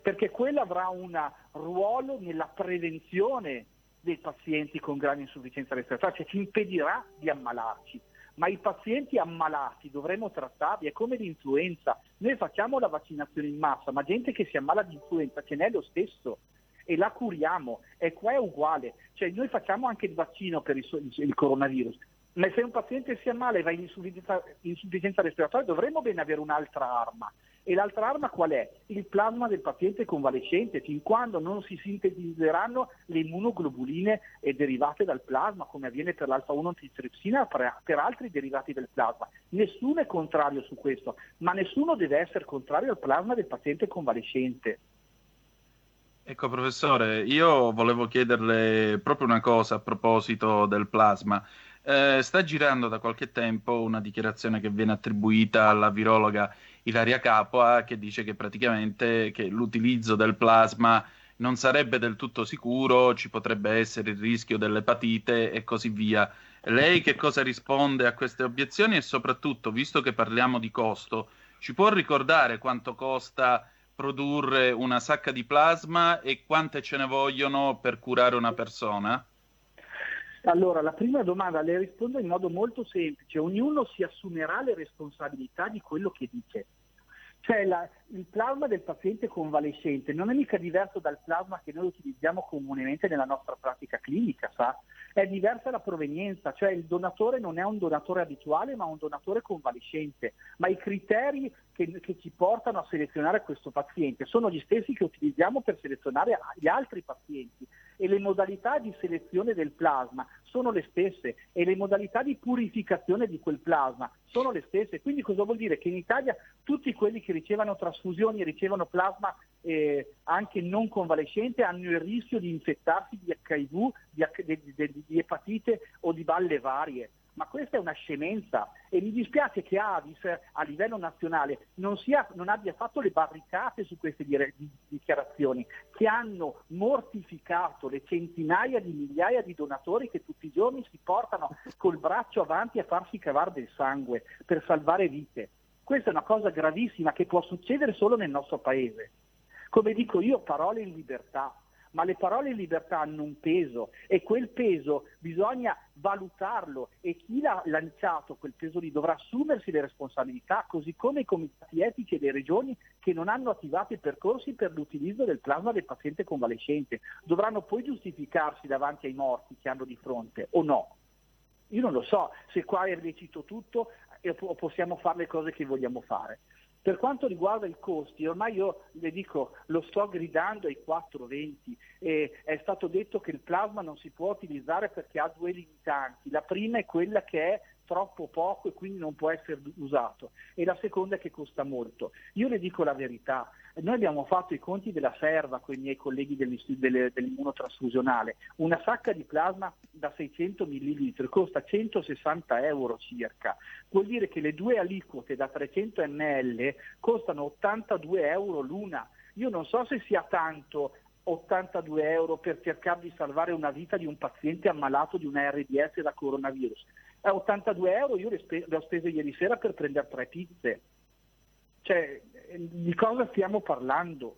perché quello avrà un ruolo nella prevenzione dei pazienti con grande insufficienza respiratoria, cioè ci impedirà di ammalarci. Ma i pazienti ammalati dovremo trattarli, è come l'influenza. Noi facciamo la vaccinazione in massa, ma gente che si ammala di influenza ce n'è lo stesso e la curiamo e qua è uguale. Cioè noi facciamo anche il vaccino per il, coronavirus, ma se un paziente si ammala e va in insufficienza, insufficienza respiratoria dovremmo bene avere un'altra arma. E l'altra arma qual è? Il plasma del paziente convalescente, fin quando non si sintetizzeranno le immunoglobuline derivate dal plasma, come avviene per l'alfa-1 antitripsina e per altri derivati del plasma. Nessuno è contrario su questo, ma nessuno deve essere contrario al plasma del paziente convalescente. Ecco professore, io volevo chiederle proprio una cosa a proposito del plasma. Eh, sta girando da qualche tempo una dichiarazione che viene attribuita alla virologa Ilaria Capua che dice che praticamente che l'utilizzo del plasma non sarebbe del tutto sicuro, ci potrebbe essere il rischio dell'epatite e così via. Lei che cosa risponde a queste obiezioni e soprattutto, visto che parliamo di costo, ci può ricordare quanto costa produrre una sacca di plasma e quante ce ne vogliono per curare una persona? Allora, la prima domanda le rispondo in modo molto semplice. Ognuno si assumerà le responsabilità di quello che dice. Cioè la, il plasma del paziente convalescente non è mica diverso dal plasma che noi utilizziamo comunemente nella nostra pratica clinica, sa? È diversa la provenienza, cioè il donatore non è un donatore abituale ma un donatore convalescente, ma i criteri che, che ci portano a selezionare questo paziente sono gli stessi che utilizziamo per selezionare gli altri pazienti e le modalità di selezione del plasma sono le stesse e le modalità di purificazione di quel plasma sono le stesse. Quindi cosa vuol dire? Che in Italia tutti quelli che ricevono trasfusioni e ricevono plasma eh, anche non convalescente hanno il rischio di infettarsi di HIV, di, di, di, di epatite o di balle varie ma questa è una scemenza e mi dispiace che Avis a livello nazionale non, sia, non abbia fatto le barricate su queste dichiarazioni che hanno mortificato le centinaia di migliaia di donatori che tutti i giorni si portano col braccio avanti a farsi cavare del sangue per salvare vite. Questa è una cosa gravissima che può succedere solo nel nostro paese. Come dico io, parole in libertà, ma le parole in libertà hanno un peso e quel peso bisogna valutarlo e chi l'ha lanciato quel peso lì dovrà assumersi le responsabilità, così come i comitati etici e le regioni che non hanno attivato i percorsi per l'utilizzo del plasma del paziente convalescente. Dovranno poi giustificarsi davanti ai morti che hanno di fronte o no. Io non lo so se qua è lecito tutto o possiamo fare le cose che vogliamo fare. Per quanto riguarda i costi, ormai io le dico, lo sto gridando ai 420, e è stato detto che il plasma non si può utilizzare perché ha due limitanti. La prima è quella che è troppo poco e quindi non può essere usato e la seconda è che costa molto. Io le dico la verità, noi abbiamo fatto i conti della serva con i miei colleghi dell'immunotrasfusionale, una sacca di plasma da 600 ml costa 160 euro circa, vuol dire che le due aliquote da 300 ml costano 82 euro l'una. Io non so se sia tanto 82 euro per cercare di salvare una vita di un paziente ammalato di una RDS da coronavirus, a 82 euro io le, spe- le ho spese ieri sera per prendere tre pizze. Cioè, di cosa stiamo parlando?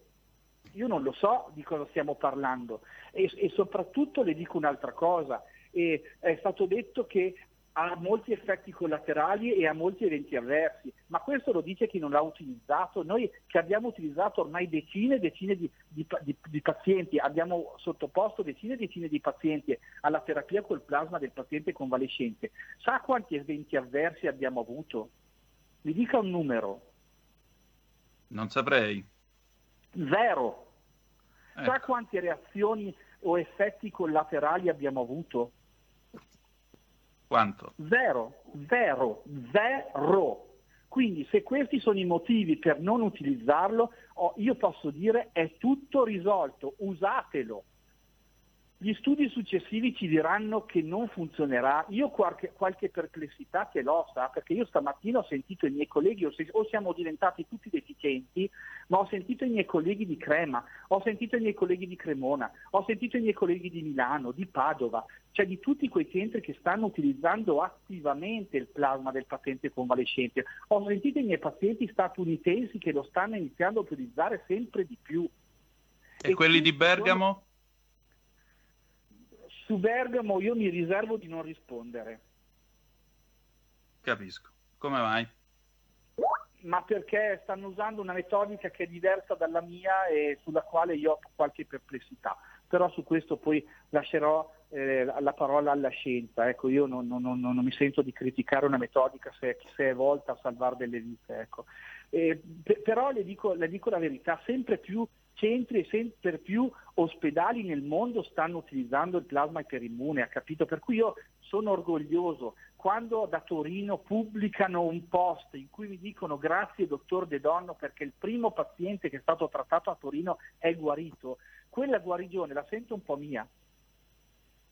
Io non lo so di cosa stiamo parlando e, e soprattutto le dico un'altra cosa. E è stato detto che ha molti effetti collaterali e ha molti eventi avversi, ma questo lo dice chi non l'ha utilizzato. Noi che abbiamo utilizzato ormai decine e decine di, di, di, di, pazienti, abbiamo sottoposto decine e decine di pazienti alla terapia col plasma del paziente convalescente, sa quanti eventi avversi abbiamo avuto? Mi dica un numero. Non saprei. Zero. Ecco. Sa quante reazioni o effetti collaterali abbiamo avuto? Quanto? Zero, zero, zero. Quindi se questi sono i motivi per non utilizzarlo, oh, io posso dire è tutto risolto, usatelo. Gli studi successivi ci diranno che non funzionerà. Io qualche, qualche perplessità che l'ho, sa, perché io stamattina ho sentito i miei colleghi, o, se, o, siamo diventati tutti deficienti, ma ho sentito i miei colleghi di Crema, ho sentito i miei colleghi di Cremona, ho sentito i miei colleghi di Milano, di Padova, cioè di tutti quei centri che stanno utilizzando attivamente il plasma del paziente convalescente. Ho sentito i miei pazienti statunitensi che lo stanno iniziando a utilizzare sempre di più. E, e quelli di Bergamo? Su Bergamo io mi riservo di non rispondere. Capisco. Come mai? Ma perché stanno usando una metodica che è diversa dalla mia e sulla quale io ho qualche perplessità. Però su questo poi lascerò eh, la parola alla scienza. Ecco, io non, non, non, non, mi sento di criticare una metodica se, se è volta a salvare delle vite. Ecco. Eh, p- però le dico, le dico, la verità, sempre più centri e sempre più ospedali nel mondo stanno utilizzando il plasma iperimmune, ha capito? Per cui io sono orgoglioso quando da Torino pubblicano un post in cui mi dicono grazie dottor De Donno perché il primo paziente che è stato trattato a Torino è guarito, quella guarigione la sento un po' mia.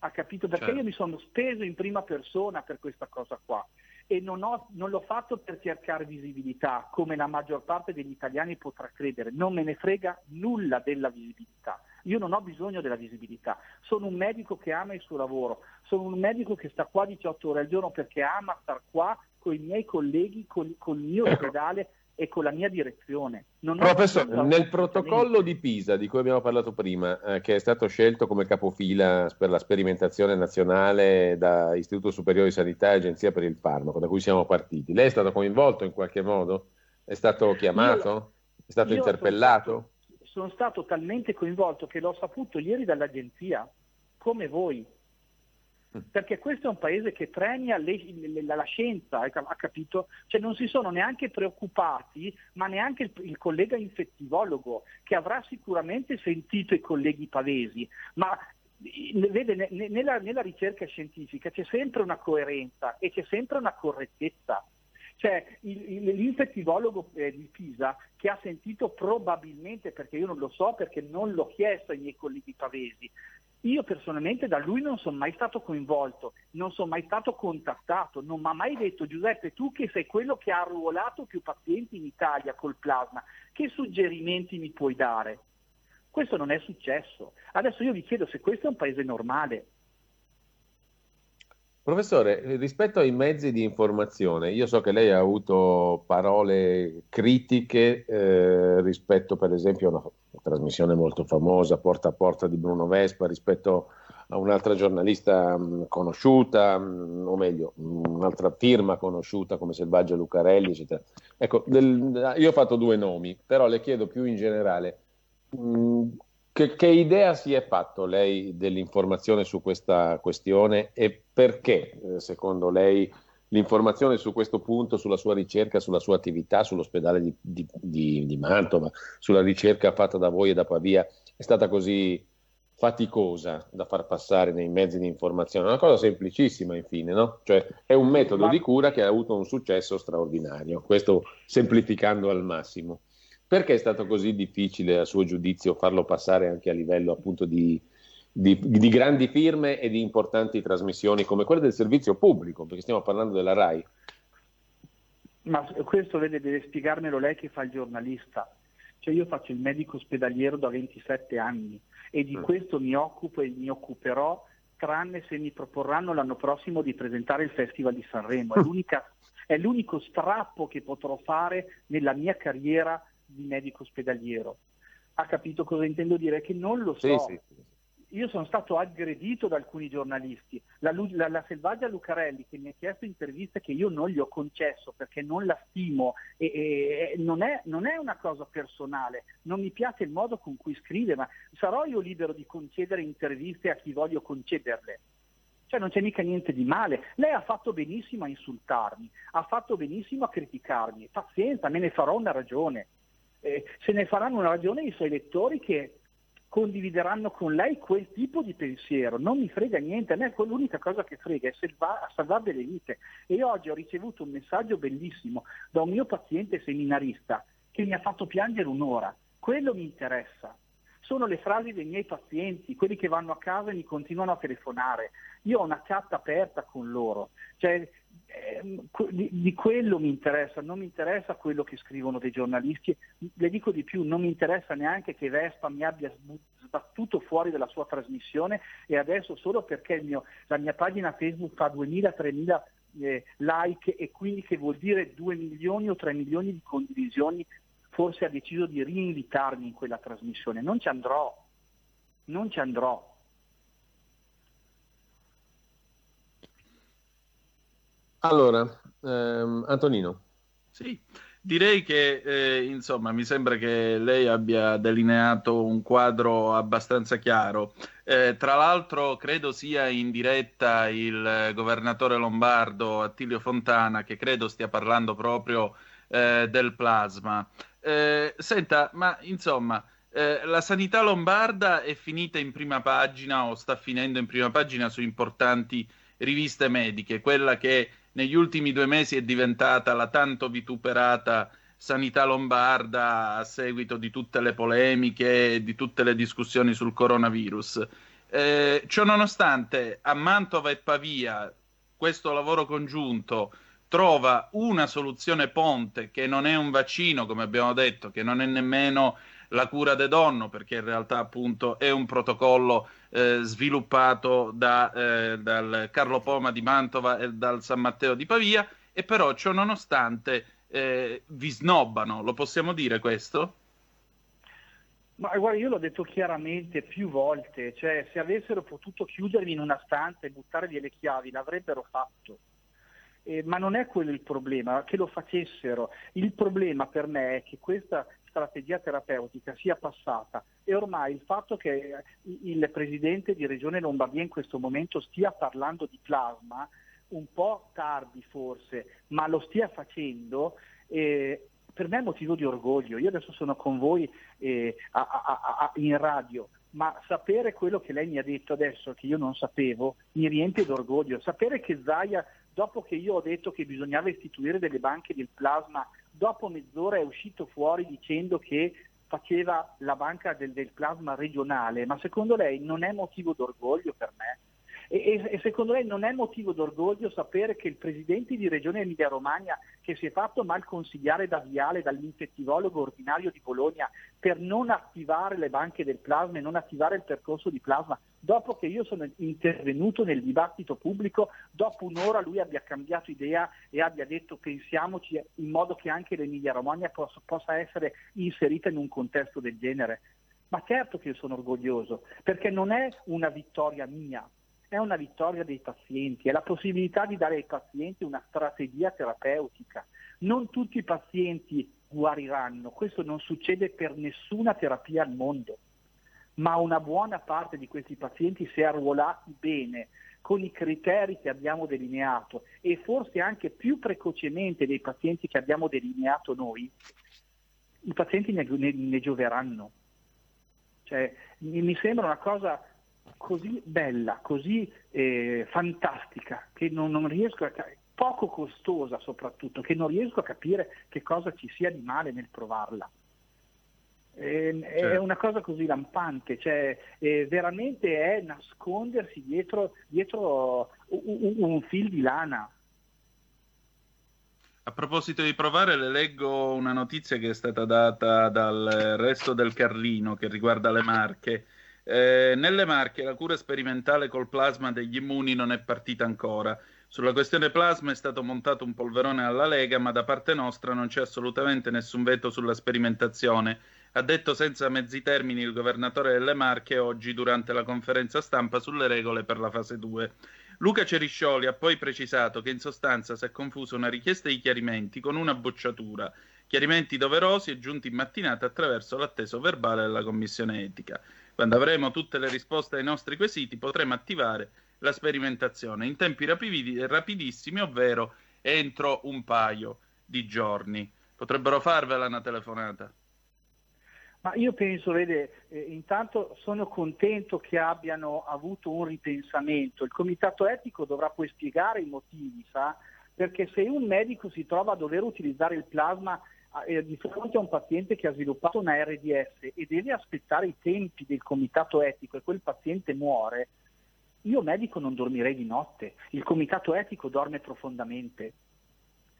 Ha capito? Perché certo. io mi sono speso in prima persona per questa cosa qua e non, ho, non, l'ho fatto per cercare visibilità, come la maggior parte degli italiani potrà credere. Non me ne frega nulla della visibilità. Io non ho bisogno della visibilità. Sono un medico che ama il suo lavoro, sono un medico che sta qua 18 ore al giorno perché ama star qua con i miei colleghi, con, con il mio ecco. ospedale e con la mia direzione. Non Professore, nel protocollo di Pisa di cui abbiamo parlato prima, eh, che è stato scelto come capofila per la sperimentazione nazionale da Istituto Superiore di Sanità e Agenzia per il Farmaco, da cui siamo partiti, lei è stato coinvolto in qualche modo? È stato chiamato? Io, è stato interpellato? Sono stato, sono stato talmente coinvolto che l'ho saputo ieri dall'agenzia, come voi. Perché questo è un paese che premia le, le, la scienza, ha capito? Cioè non si sono neanche preoccupati, ma neanche il, il, collega infettivologo, che avrà sicuramente sentito i colleghi pavesi, ma vede, nella, nella ricerca scientifica c'è sempre una coerenza e c'è sempre una correttezza. Cioè l'infettivologo eh, di Pisa che ha sentito probabilmente, perché io non lo so, perché non l'ho chiesto ai miei colleghi pavesi, io personalmente da lui non sono mai stato coinvolto, non sono mai stato contattato, non mi ha mai detto Giuseppe tu che sei quello che ha arruolato più pazienti in Italia col plasma, che suggerimenti mi puoi dare? Questo non è successo. Adesso io vi chiedo se questo è un paese normale. Professore, rispetto ai mezzi di informazione, io so che lei ha avuto parole critiche eh, rispetto per esempio a una trasmissione molto famosa, Porta a Porta di Bruno Vespa, rispetto a un'altra giornalista mm, conosciuta, mm, o meglio, un'altra firma conosciuta come Selvaggia Lucarelli, eccetera. Ecco, del, io ho fatto due nomi, però le chiedo più in generale, che, che, idea si è fatto lei dell'informazione su questa questione e perché, eh, secondo lei, l'informazione su questo punto, sulla sua ricerca, sulla sua attività, sull'ospedale di, di, di, di Mantova, sulla ricerca fatta da voi e da Pavia, è stata così faticosa da far passare nei mezzi di informazione. Una cosa semplicissima, infine, no? Cioè è un metodo di cura che ha avuto un successo straordinario, questo semplificando al massimo. Perché è stato così difficile, a suo giudizio, farlo passare anche a livello appunto di, di, di grandi firme e di importanti trasmissioni come quelle del servizio pubblico, perché stiamo parlando della RAI? Ma questo vede, deve spiegarmelo lei che fa il giornalista. Cioè io faccio il medico ospedaliero da 27 anni e di mm. questo mi occupo e mi occuperò tranne se mi proporranno l'anno prossimo di presentare il Festival di Sanremo. È, è l'unico strappo che potrò fare nella mia carriera di medico ospedaliero. Ha capito cosa intendo dire? Che non lo so. Sì, sì, io sono stato aggredito da alcuni giornalisti. La, la, la, selvaggia Lucarelli che mi ha chiesto interviste che io non gli ho concesso perché non la stimo e, e, non, è, non, è, una cosa personale, non mi piace il modo con cui scrive, ma sarò io libero di concedere interviste a chi voglio concederle. Cioè non c'è mica niente di male. Lei ha fatto benissimo a insultarmi, ha fatto benissimo a criticarmi. Pazienza, me ne farò una ragione. Eh, se ne faranno una ragione i suoi lettori che condivideranno con lei quel tipo di pensiero, non mi frega niente, a me l'unica cosa che frega è salva, salvare delle vite. E oggi ho ricevuto un messaggio bellissimo da un mio paziente seminarista che mi ha fatto piangere un'ora, quello mi interessa. Sono le frasi dei miei pazienti, quelli che vanno a casa e mi continuano a telefonare. Io ho una chat aperta con loro, cioè, eh, di, di, quello mi interessa, non mi interessa quello che scrivono dei giornalisti, le dico di più, non mi interessa neanche che Vespa mi abbia sbattuto fuori dalla sua trasmissione e adesso solo perché mio, la mia pagina Facebook fa 2000-3000 eh, like e quindi che vuol dire 2 milioni o 3 milioni di condivisioni forse ha deciso di rinvitarmi in quella trasmissione. Non ci andrò, non ci andrò. Allora, ehm, Antonino. Sì, direi che eh, insomma mi sembra che lei abbia delineato un quadro abbastanza chiaro. Eh, tra l'altro credo sia in diretta il governatore lombardo Attilio Fontana che credo stia parlando proprio eh, del plasma. Eh, senta, ma insomma, eh, la sanità lombarda è finita in prima pagina o sta finendo in prima pagina su importanti riviste mediche, quella che negli ultimi due mesi è diventata la tanto vituperata sanità lombarda a seguito di tutte le polemiche e di tutte le discussioni sul coronavirus. Eh, ciononostante, a Mantova e Pavia questo lavoro congiunto trova una soluzione ponte che non è un vaccino, come abbiamo detto, che non è nemmeno la cura de donno, perché in realtà appunto è un protocollo eh, sviluppato da, eh, dal Carlo Poma di Mantova e dal San Matteo di Pavia, e però ciò nonostante eh, vi snobbano, lo possiamo dire questo? Ma guarda, io l'ho detto chiaramente più volte, cioè se avessero potuto chiudermi in una stanza e buttarvi le chiavi l'avrebbero fatto eh, ma non è quello il problema, che lo facessero. Il problema per me è che questa strategia terapeutica sia passata e ormai il fatto che il presidente di Regione Lombardia in questo momento stia parlando di plasma, un po' tardi forse, ma lo stia facendo, eh, per me è motivo di orgoglio. Io adesso sono con voi eh, a, a, a, in radio, ma sapere quello che lei mi ha detto adesso, che io non sapevo, mi riempie d'orgoglio. Sapere che Zaia dopo che io ho detto che bisognava istituire delle banche del plasma, dopo mezz'ora è uscito fuori dicendo che faceva la banca del, del plasma regionale, ma secondo lei non è motivo d'orgoglio per me? E, e, secondo lei non è motivo d'orgoglio sapere che il presidente di Regione Emilia-Romagna, che si è fatto mal consigliare da Viale, dall'infettivologo ordinario di Bologna, per non attivare le banche del plasma e non attivare il percorso di plasma, dopo che io sono intervenuto nel dibattito pubblico, dopo un'ora lui abbia cambiato idea e abbia detto pensiamoci in modo che anche l'Emilia-Romagna possa, possa essere inserita in un contesto del genere. Ma certo che io sono orgoglioso, perché non è una vittoria mia, è una vittoria dei pazienti, è la possibilità di dare ai pazienti una strategia terapeutica. Non tutti i pazienti guariranno, questo non succede per nessuna terapia al mondo, ma una buona parte di questi pazienti se arruolati bene, con i criteri che abbiamo delineato e forse anche più precocemente dei pazienti che abbiamo delineato noi, i pazienti ne, ne, ne gioveranno. Cioè, mi, mi sembra una cosa così bella, così eh, fantastica, che non, non riesco a poco costosa soprattutto, che non riesco a capire che cosa ci sia di male nel provarla. Eh, certo. È una cosa così lampante, cioè eh, veramente è nascondersi dietro, dietro un, un fil di lana. A proposito di provare, le leggo una notizia che è stata data dal resto del Carlino che riguarda le marche. Eh, nelle Marche la cura sperimentale col plasma degli immuni non è partita ancora. Sulla questione plasma è stato montato un polverone alla Lega, ma da parte nostra non c'è assolutamente nessun veto sulla sperimentazione. Ha detto senza mezzi termini il governatore delle Marche oggi durante la conferenza stampa sulle regole per la fase 2. Luca Ceriscioli ha poi precisato che in sostanza si è confusa una richiesta di chiarimenti con una bocciatura. Chiarimenti doverosi e giunti in mattinata attraverso l'atteso verbale della commissione etica. Quando avremo tutte le risposte ai nostri quesiti potremo attivare la sperimentazione in tempi rapidi, rapidissimi, ovvero entro un paio di giorni. Potrebbero farvela una telefonata? Ma io penso, vede, eh, intanto sono contento che abbiano avuto un ripensamento. Il comitato etico dovrà poi spiegare i motivi, sa? Perché se un medico si trova a dover utilizzare il plasma eh, di fronte a un paziente che ha sviluppato una RDS e deve aspettare i tempi del comitato etico e quel paziente muore, io medico non dormirei di notte, il comitato etico dorme profondamente.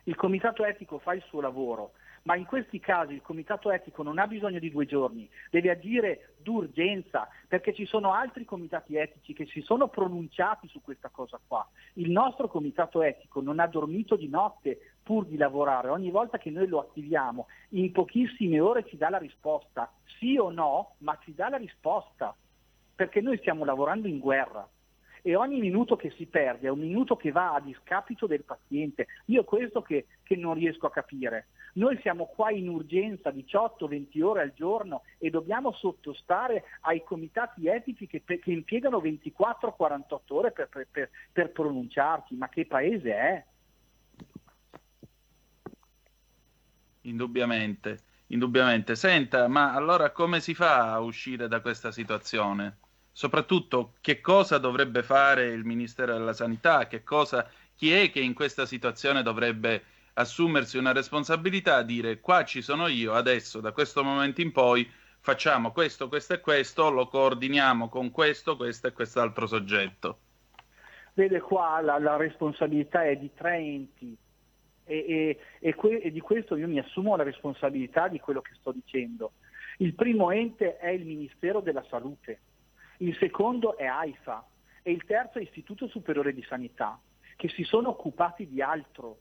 Il comitato etico fa il suo lavoro, ma in questi casi il comitato etico non ha bisogno di due giorni, deve agire d'urgenza, perché ci sono altri comitati etici che si sono pronunciati su questa cosa qua. Il nostro comitato etico non ha dormito di notte pur di lavorare, ogni volta che noi lo attiviamo, in pochissime ore ci dà la risposta, sì o no, ma ci dà la risposta, perché noi stiamo lavorando in guerra e ogni minuto che si perde è un minuto che va a discapito del paziente. Io questo che, che non riesco a capire. Noi siamo qua in urgenza 18-20 ore al giorno e dobbiamo sottostare ai comitati etici che, che impiegano 24-48 ore per, per, per, pronunciarsi. Ma che paese è? Indubbiamente, indubbiamente. Senta, ma allora come si fa a uscire da questa situazione? soprattutto che cosa dovrebbe fare il Ministero della Sanità, cosa, chi è che in questa situazione dovrebbe assumersi una responsabilità, dire qua ci sono io, adesso da questo momento in poi facciamo questo, questo e questo, lo coordiniamo con questo, questo e quest'altro soggetto. Vede qua la, la responsabilità è di tre enti e, e, e, que- e di questo io mi assumo la responsabilità di quello che sto dicendo. Il primo ente è il Ministero della Salute il secondo è AIFA e il terzo è Istituto Superiore di Sanità, che si sono occupati di altro,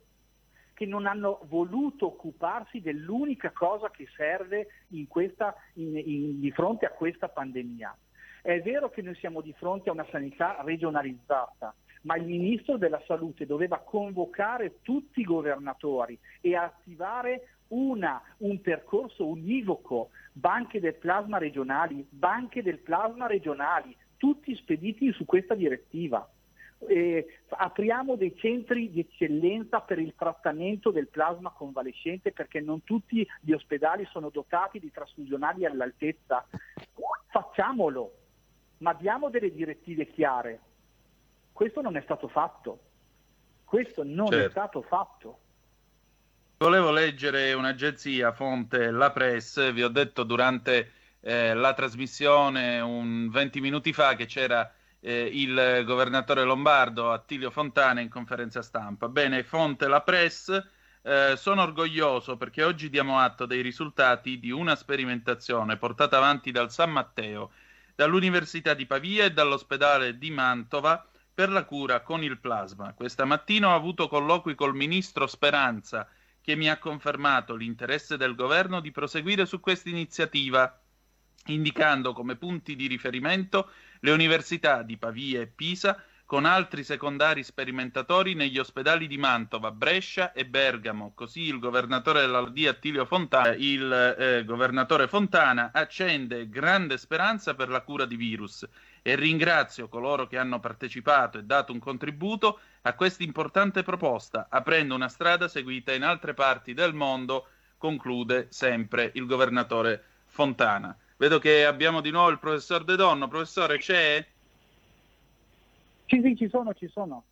che non hanno voluto occuparsi dell'unica cosa che serve in questa, in, in, di fronte a questa pandemia. È vero che noi siamo di fronte a una sanità regionalizzata, ma il Ministro della Salute doveva convocare tutti i governatori e attivare una, un percorso univoco, banche del plasma regionali, banche del plasma regionali, tutti spediti su questa direttiva. Eh, apriamo dei centri di eccellenza per il trattamento del plasma convalescente perché non tutti gli ospedali sono dotati di trasfusionali all'altezza. Facciamolo, ma diamo delle direttive chiare. Questo non è stato fatto. Questo non certo. è stato fatto. Volevo leggere un'agenzia, fonte La Press, vi ho detto durante eh, la trasmissione un 20 minuti fa che c'era eh, il governatore lombardo Attilio Fontana in conferenza stampa. Bene, fonte La Press, eh, sono orgoglioso perché oggi diamo atto dei risultati di una sperimentazione portata avanti dal San Matteo, dall'Università di Pavia e dall'ospedale di Mantova per la cura con il plasma. Questa mattina ho avuto colloqui col ministro Speranza che mi ha confermato l'interesse del governo di proseguire su questa iniziativa, indicando come punti di riferimento le università di Pavia e Pisa, con altri secondari sperimentatori negli ospedali di Mantova, Brescia e Bergamo. Così il governatore della Lombardia Attilio Fontana, il eh, governatore Fontana accende grande speranza per la cura di virus e ringrazio coloro che hanno partecipato e dato un contributo a questa importante proposta, aprendo una strada seguita in altre parti del mondo, conclude sempre il governatore Fontana. Vedo che abbiamo di nuovo il professor De Donno. Professore, c'è? Sì, sì, ci sono, ci sono.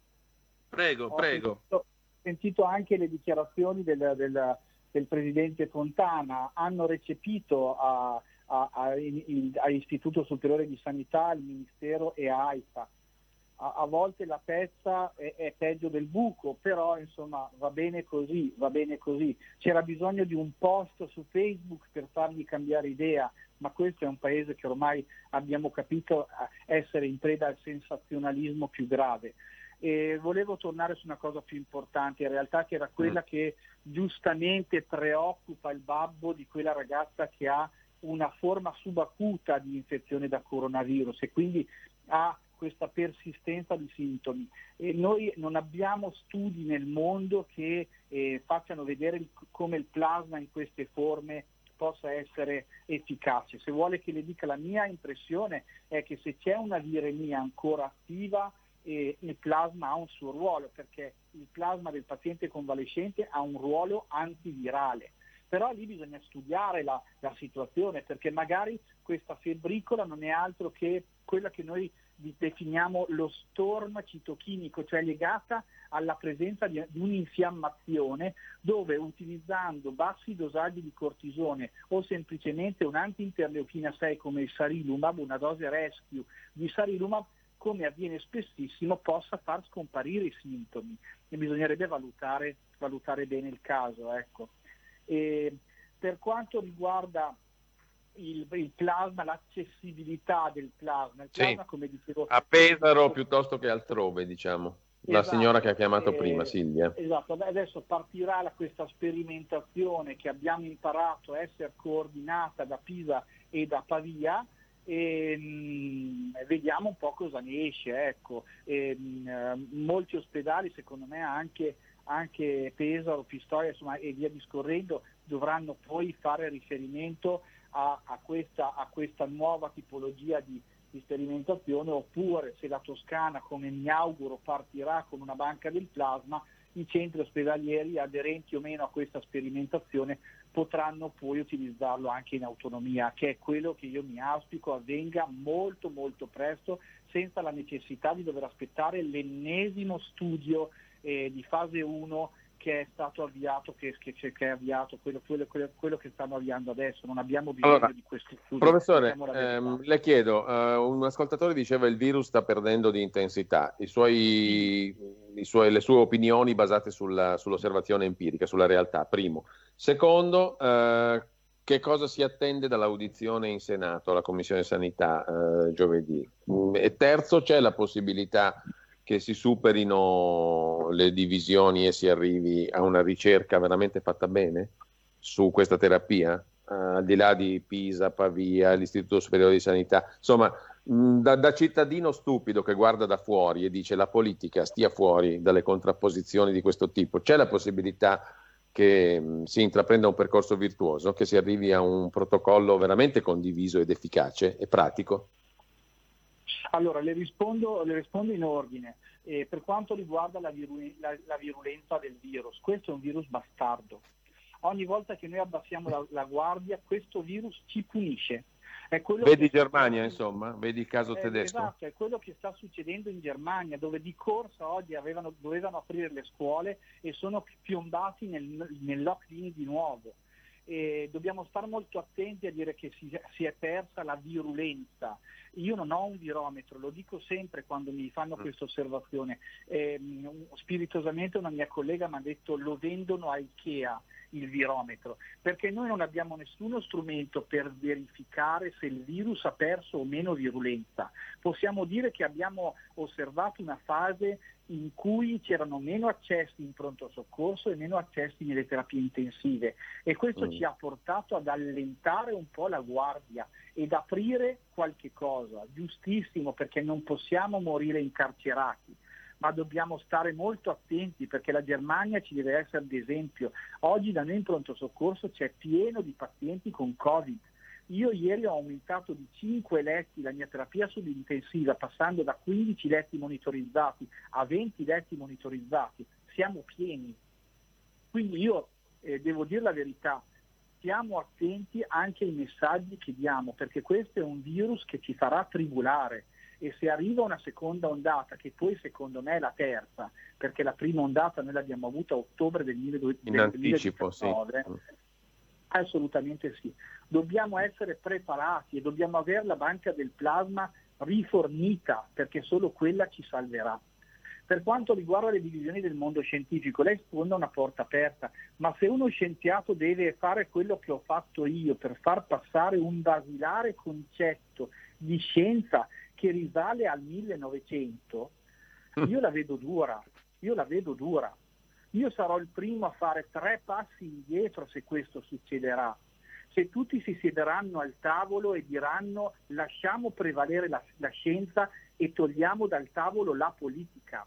Prego, Ho prego. Sentito, sentito anche le dichiarazioni del, del, del presidente Fontana, hanno recepito a a, a, all'Istituto Superiore di Sanità, al Ministero e a AIFA. A, a volte la pezza è, è, peggio del buco, però insomma va bene così, va bene così. C'era bisogno di un post su Facebook per fargli cambiare idea, ma questo è un paese che ormai abbiamo capito essere in preda al sensazionalismo più grave. E volevo tornare su una cosa più importante, in realtà che era quella mm. che giustamente preoccupa il babbo di quella ragazza che ha una forma subacuta di infezione da coronavirus e quindi ha questa persistenza di sintomi. E noi non abbiamo studi nel mondo che eh, facciano vedere il, come il plasma in queste forme possa essere efficace. Se vuole che le dica la mia impressione è che se c'è una viremia ancora attiva eh, il plasma ha un suo ruolo perché il plasma del paziente convalescente ha un ruolo antivirale però lì bisogna studiare la, la situazione perché magari questa febbricola non è altro che quella che noi definiamo lo storm citochimico, cioè legata alla presenza di, un'infiammazione dove utilizzando bassi dosaggi di cortisone o semplicemente un'anti-interleuchina 6 come il sarilumab, una dose rescue di sarilumab, come avviene spessissimo, possa far scomparire i sintomi e bisognerebbe valutare, valutare bene il caso. Ecco. per quanto riguarda il, il, plasma, l'accessibilità del plasma, il plasma sì. come dicevo... A Pesaro piuttosto che altrove, diciamo. La esatto, signora che ha chiamato eh, prima, Silvia. Esatto, adesso partirà la, questa sperimentazione che abbiamo imparato a essere coordinata da Pisa e da Pavia e mh, mm, vediamo un po' cosa ne esce. Ecco. E, mh, eh, molti ospedali, secondo me anche, anche Pesaro, Pistoia insomma, e via discorrendo, dovranno poi fare riferimento a, a, questa, a questa nuova tipologia di di sperimentazione oppure se la Toscana, come mi auguro, partirà con una banca del plasma, i centri ospedalieri aderenti o meno a questa sperimentazione potranno poi utilizzarlo anche in autonomia, che è quello che io mi auspico avvenga molto molto presto senza la necessità di dover aspettare l'ennesimo studio eh, di fase 1 che è stato avviato, che, che, che è avviato quello, quello, quello, che stanno avviando adesso. Non abbiamo bisogno allora, di questo studio. Professore, ehm, le chiedo, uh, un ascoltatore diceva il virus sta perdendo di intensità, I suoi, i suoi, le sue opinioni basate sulla, sull'osservazione empirica, sulla realtà, primo. Secondo, uh, che cosa si attende dall'audizione in Senato alla Commissione Sanità uh, giovedì? E terzo, c'è la possibilità che si superino le divisioni e si arrivi a una ricerca veramente fatta bene su questa terapia, uh, al di là di Pisa, Pavia, l'Istituto Superiore di Sanità. Insomma, mh, da, da, cittadino stupido che guarda da fuori e dice la politica stia fuori dalle contrapposizioni di questo tipo, c'è la possibilità che mh, si intraprenda un percorso virtuoso, che si arrivi a un protocollo veramente condiviso ed efficace e pratico? Allora, le rispondo, le rispondo in ordine. Eh, per quanto riguarda la, viru- la, la, virulenza del virus, questo è un virus bastardo. Ogni volta che noi abbassiamo la, la guardia, questo virus ci punisce. vedi Germania, sta... insomma, vedi il caso eh, tedesco. Esatto, è quello che sta succedendo in Germania, dove di corsa oggi avevano, dovevano aprire le scuole e sono piombati nel, nel lockdown di nuovo. E dobbiamo stare molto attenti a dire che si, si è persa la virulenza, io non ho un virometro, lo dico sempre quando mi fanno mm. questa osservazione. Eh, spiritosamente una mia collega mi ha detto lo vendono a Ikea il virometro, perché noi non abbiamo nessuno strumento per verificare se il virus ha perso o meno virulenza. Possiamo dire che abbiamo osservato una fase in cui c'erano meno accessi in pronto soccorso e meno accessi nelle terapie intensive e questo mm. ci ha portato ad allentare un po' la guardia ed aprire qualche cosa, giustissimo perché non possiamo morire incarcerati, ma dobbiamo stare molto attenti perché la Germania ci deve essere di esempio. Oggi da noi in pronto soccorso c'è pieno di pazienti con Covid io ieri ho aumentato di 5 letti la mia terapia subintensiva, passando da 15 letti monitorizzati a 20 letti monitorizzati. Siamo pieni. Quindi io eh, devo dire la verità, stiamo attenti anche ai messaggi che diamo, perché questo è un virus che ci farà tribulare e se arriva una seconda ondata, che poi secondo me è la terza, perché la prima ondata noi l'abbiamo avuta a ottobre del, 2019, In anticipo, sì. Assolutamente sì. Dobbiamo essere preparati e dobbiamo avere la banca del plasma rifornita perché solo quella ci salverà. Per quanto riguarda le divisioni del mondo scientifico, lei sfonda una porta aperta, ma se uno scienziato deve fare quello che ho fatto io per far passare un basilare concetto di scienza che risale al 1900, io la vedo dura, io la vedo dura. Io sarò il primo a fare tre passi indietro se questo succederà. Se tutti si siederanno al tavolo e diranno lasciamo prevalere la, la scienza e togliamo dal tavolo la politica.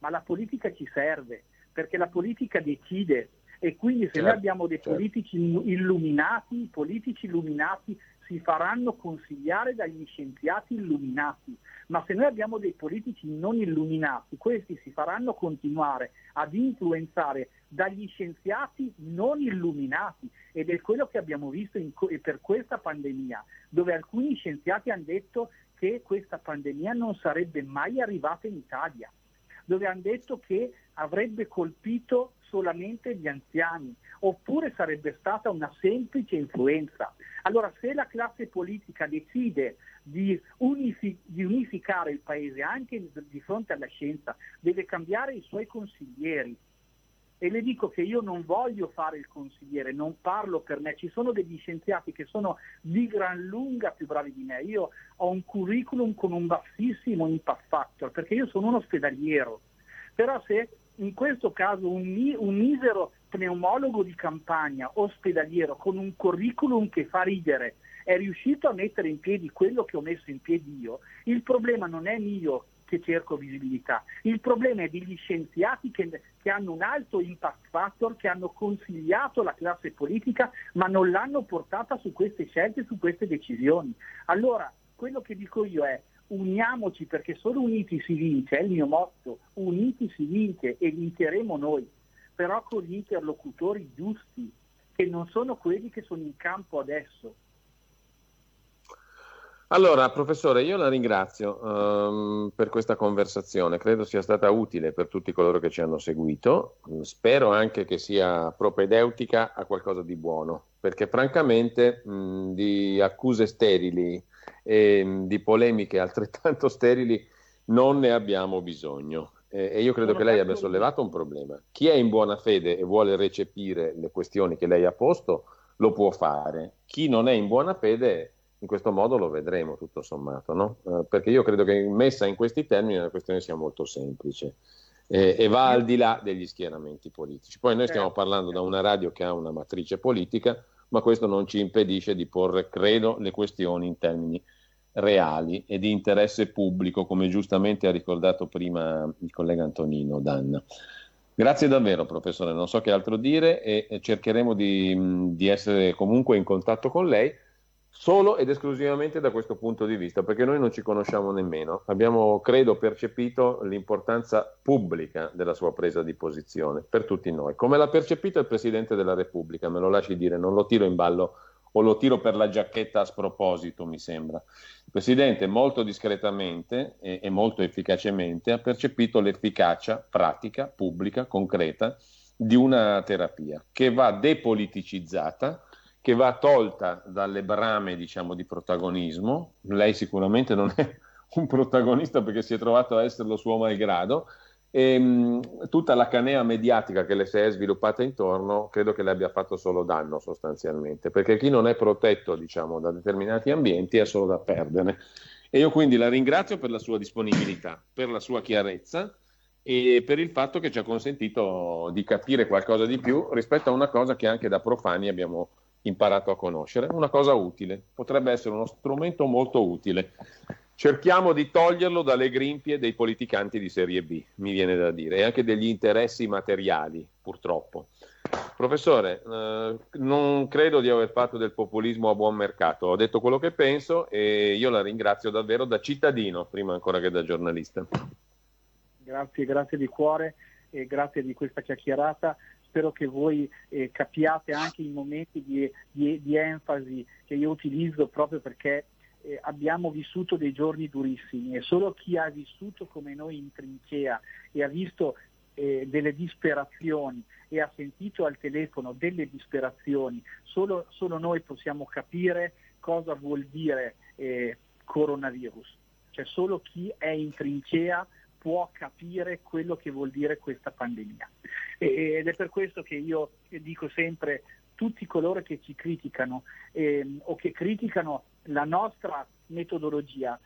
Ma la politica ci serve, perché la politica decide e quindi se certo, noi abbiamo dei certo. politici illuminati, politici illuminati si faranno consigliare dagli scienziati illuminati, ma se noi abbiamo dei politici non illuminati, questi si faranno continuare ad influenzare dagli scienziati non illuminati. Ed è quello che abbiamo visto in, per questa pandemia, dove alcuni scienziati hanno detto che questa pandemia non sarebbe mai arrivata in Italia, dove hanno detto che avrebbe colpito solamente gli anziani, oppure sarebbe stata una semplice influenza. Allora se la classe politica decide di, unifi- di, unificare il paese anche di fronte alla scienza, deve cambiare i suoi consiglieri. E le dico che io non voglio fare il consigliere, non parlo per me, ci sono degli scienziati che sono di gran lunga più bravi di me, io ho un curriculum con un bassissimo impact factor perché io sono un ospedaliero, però se in questo caso un, un misero pneumologo di campagna ospedaliero con un curriculum che fa ridere è riuscito a mettere in piedi quello che ho messo in piedi io, il problema non è mio che cerco visibilità, il problema è degli scienziati che, che hanno un alto impact factor, che hanno consigliato la classe politica ma non l'hanno portata su queste scelte, su queste decisioni. Allora, quello che dico io è uniamoci perché solo uniti si vince, è il mio motto, uniti si vince e vinceremo noi, però con gli interlocutori giusti, che non sono quelli che sono in campo adesso. Allora, professore, io la ringrazio um, per questa conversazione, credo sia stata utile per tutti coloro che ci hanno seguito, spero anche che sia propedeutica a qualcosa di buono, perché francamente mh, di accuse sterili e mh, di polemiche altrettanto sterili non ne abbiamo bisogno. Eh, e io credo che lei abbia sollevato un problema. Chi è in buona fede e vuole recepire le questioni che lei ha posto lo può fare, chi non è in buona fede in questo modo lo vedremo tutto sommato, no? eh, perché io credo che messa in questi termini la questione sia molto semplice eh, e va al di là degli schieramenti politici. Poi noi stiamo certo. parlando da una radio che ha una matrice politica, ma questo non ci impedisce di porre, credo, le questioni in termini reali e di interesse pubblico, come giustamente ha ricordato prima il collega Antonino Danna. Grazie davvero, professore. Non so che altro dire e cercheremo di, di essere comunque in contatto con lei solo ed esclusivamente da questo punto di vista, perché noi non ci conosciamo nemmeno. Abbiamo, credo, percepito l'importanza pubblica della sua presa di posizione per tutti noi. Come l'ha percepito il Presidente della Repubblica, me lo lasci dire, non lo tiro in ballo o lo tiro per la giacchetta a sproposito, mi sembra. Il Presidente molto discretamente e, e molto efficacemente ha percepito l'efficacia pratica, pubblica, concreta di una terapia che va depoliticizzata che va tolta dalle brame diciamo, di protagonismo. Lei sicuramente non è un protagonista perché si è trovato a esserlo suo malgrado. E, mh, tutta la canea mediatica che le si è sviluppata intorno credo che le abbia fatto solo danno sostanzialmente, perché chi non è protetto diciamo, da determinati ambienti è solo da perdere. E io quindi la ringrazio per la sua disponibilità, per la sua chiarezza e per il fatto che ci ha consentito di capire qualcosa di più rispetto a una cosa che anche da profani abbiamo imparato a conoscere. Una cosa utile, potrebbe essere uno strumento molto utile. Cerchiamo di toglierlo dalle grimpie dei politicanti di serie B, mi viene da dire, e anche degli interessi materiali, purtroppo. Professore, eh, non credo di aver fatto del populismo a buon mercato, ho detto quello che penso e io la ringrazio davvero da cittadino, prima ancora che da giornalista. Grazie, grazie di cuore e grazie di questa chiacchierata spero che voi eh, capiate anche i momenti di, di, di, enfasi che io utilizzo proprio perché eh, abbiamo vissuto dei giorni durissimi e solo chi ha vissuto come noi in trincea e ha visto eh, delle disperazioni e ha sentito al telefono delle disperazioni, solo, solo noi possiamo capire cosa vuol dire eh, coronavirus. Cioè solo chi è in trincea può capire quello che vuol dire questa pandemia. Ed è per questo che io dico sempre tutti coloro che ci criticano eh, o che criticano la nostra metodologia,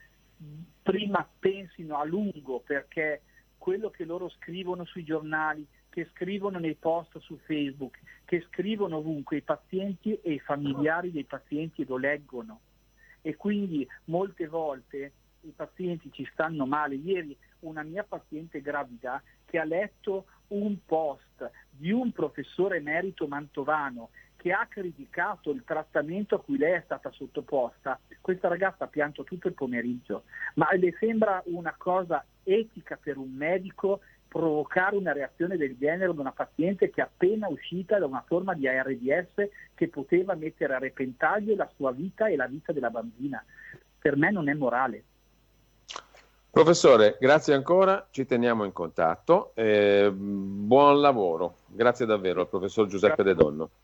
prima pensino a lungo perché quello che loro scrivono sui giornali, che scrivono nei post su Facebook, che scrivono ovunque i pazienti e i familiari dei pazienti lo leggono. E quindi molte volte i pazienti ci stanno male. Ieri una mia paziente gravida che ha letto un post di un professore emerito mantovano che ha criticato il trattamento a cui lei è stata sottoposta, questa ragazza ha pianto tutto il pomeriggio, ma le sembra una cosa etica per un medico provocare una reazione del genere ad una paziente che è appena uscita da una forma di ARDS che poteva mettere a repentaglio la sua vita e la vita della bambina. Per me non è morale Professore, grazie ancora, ci teniamo in contatto. Eh, buon lavoro. Grazie davvero al professor Giuseppe De Donno.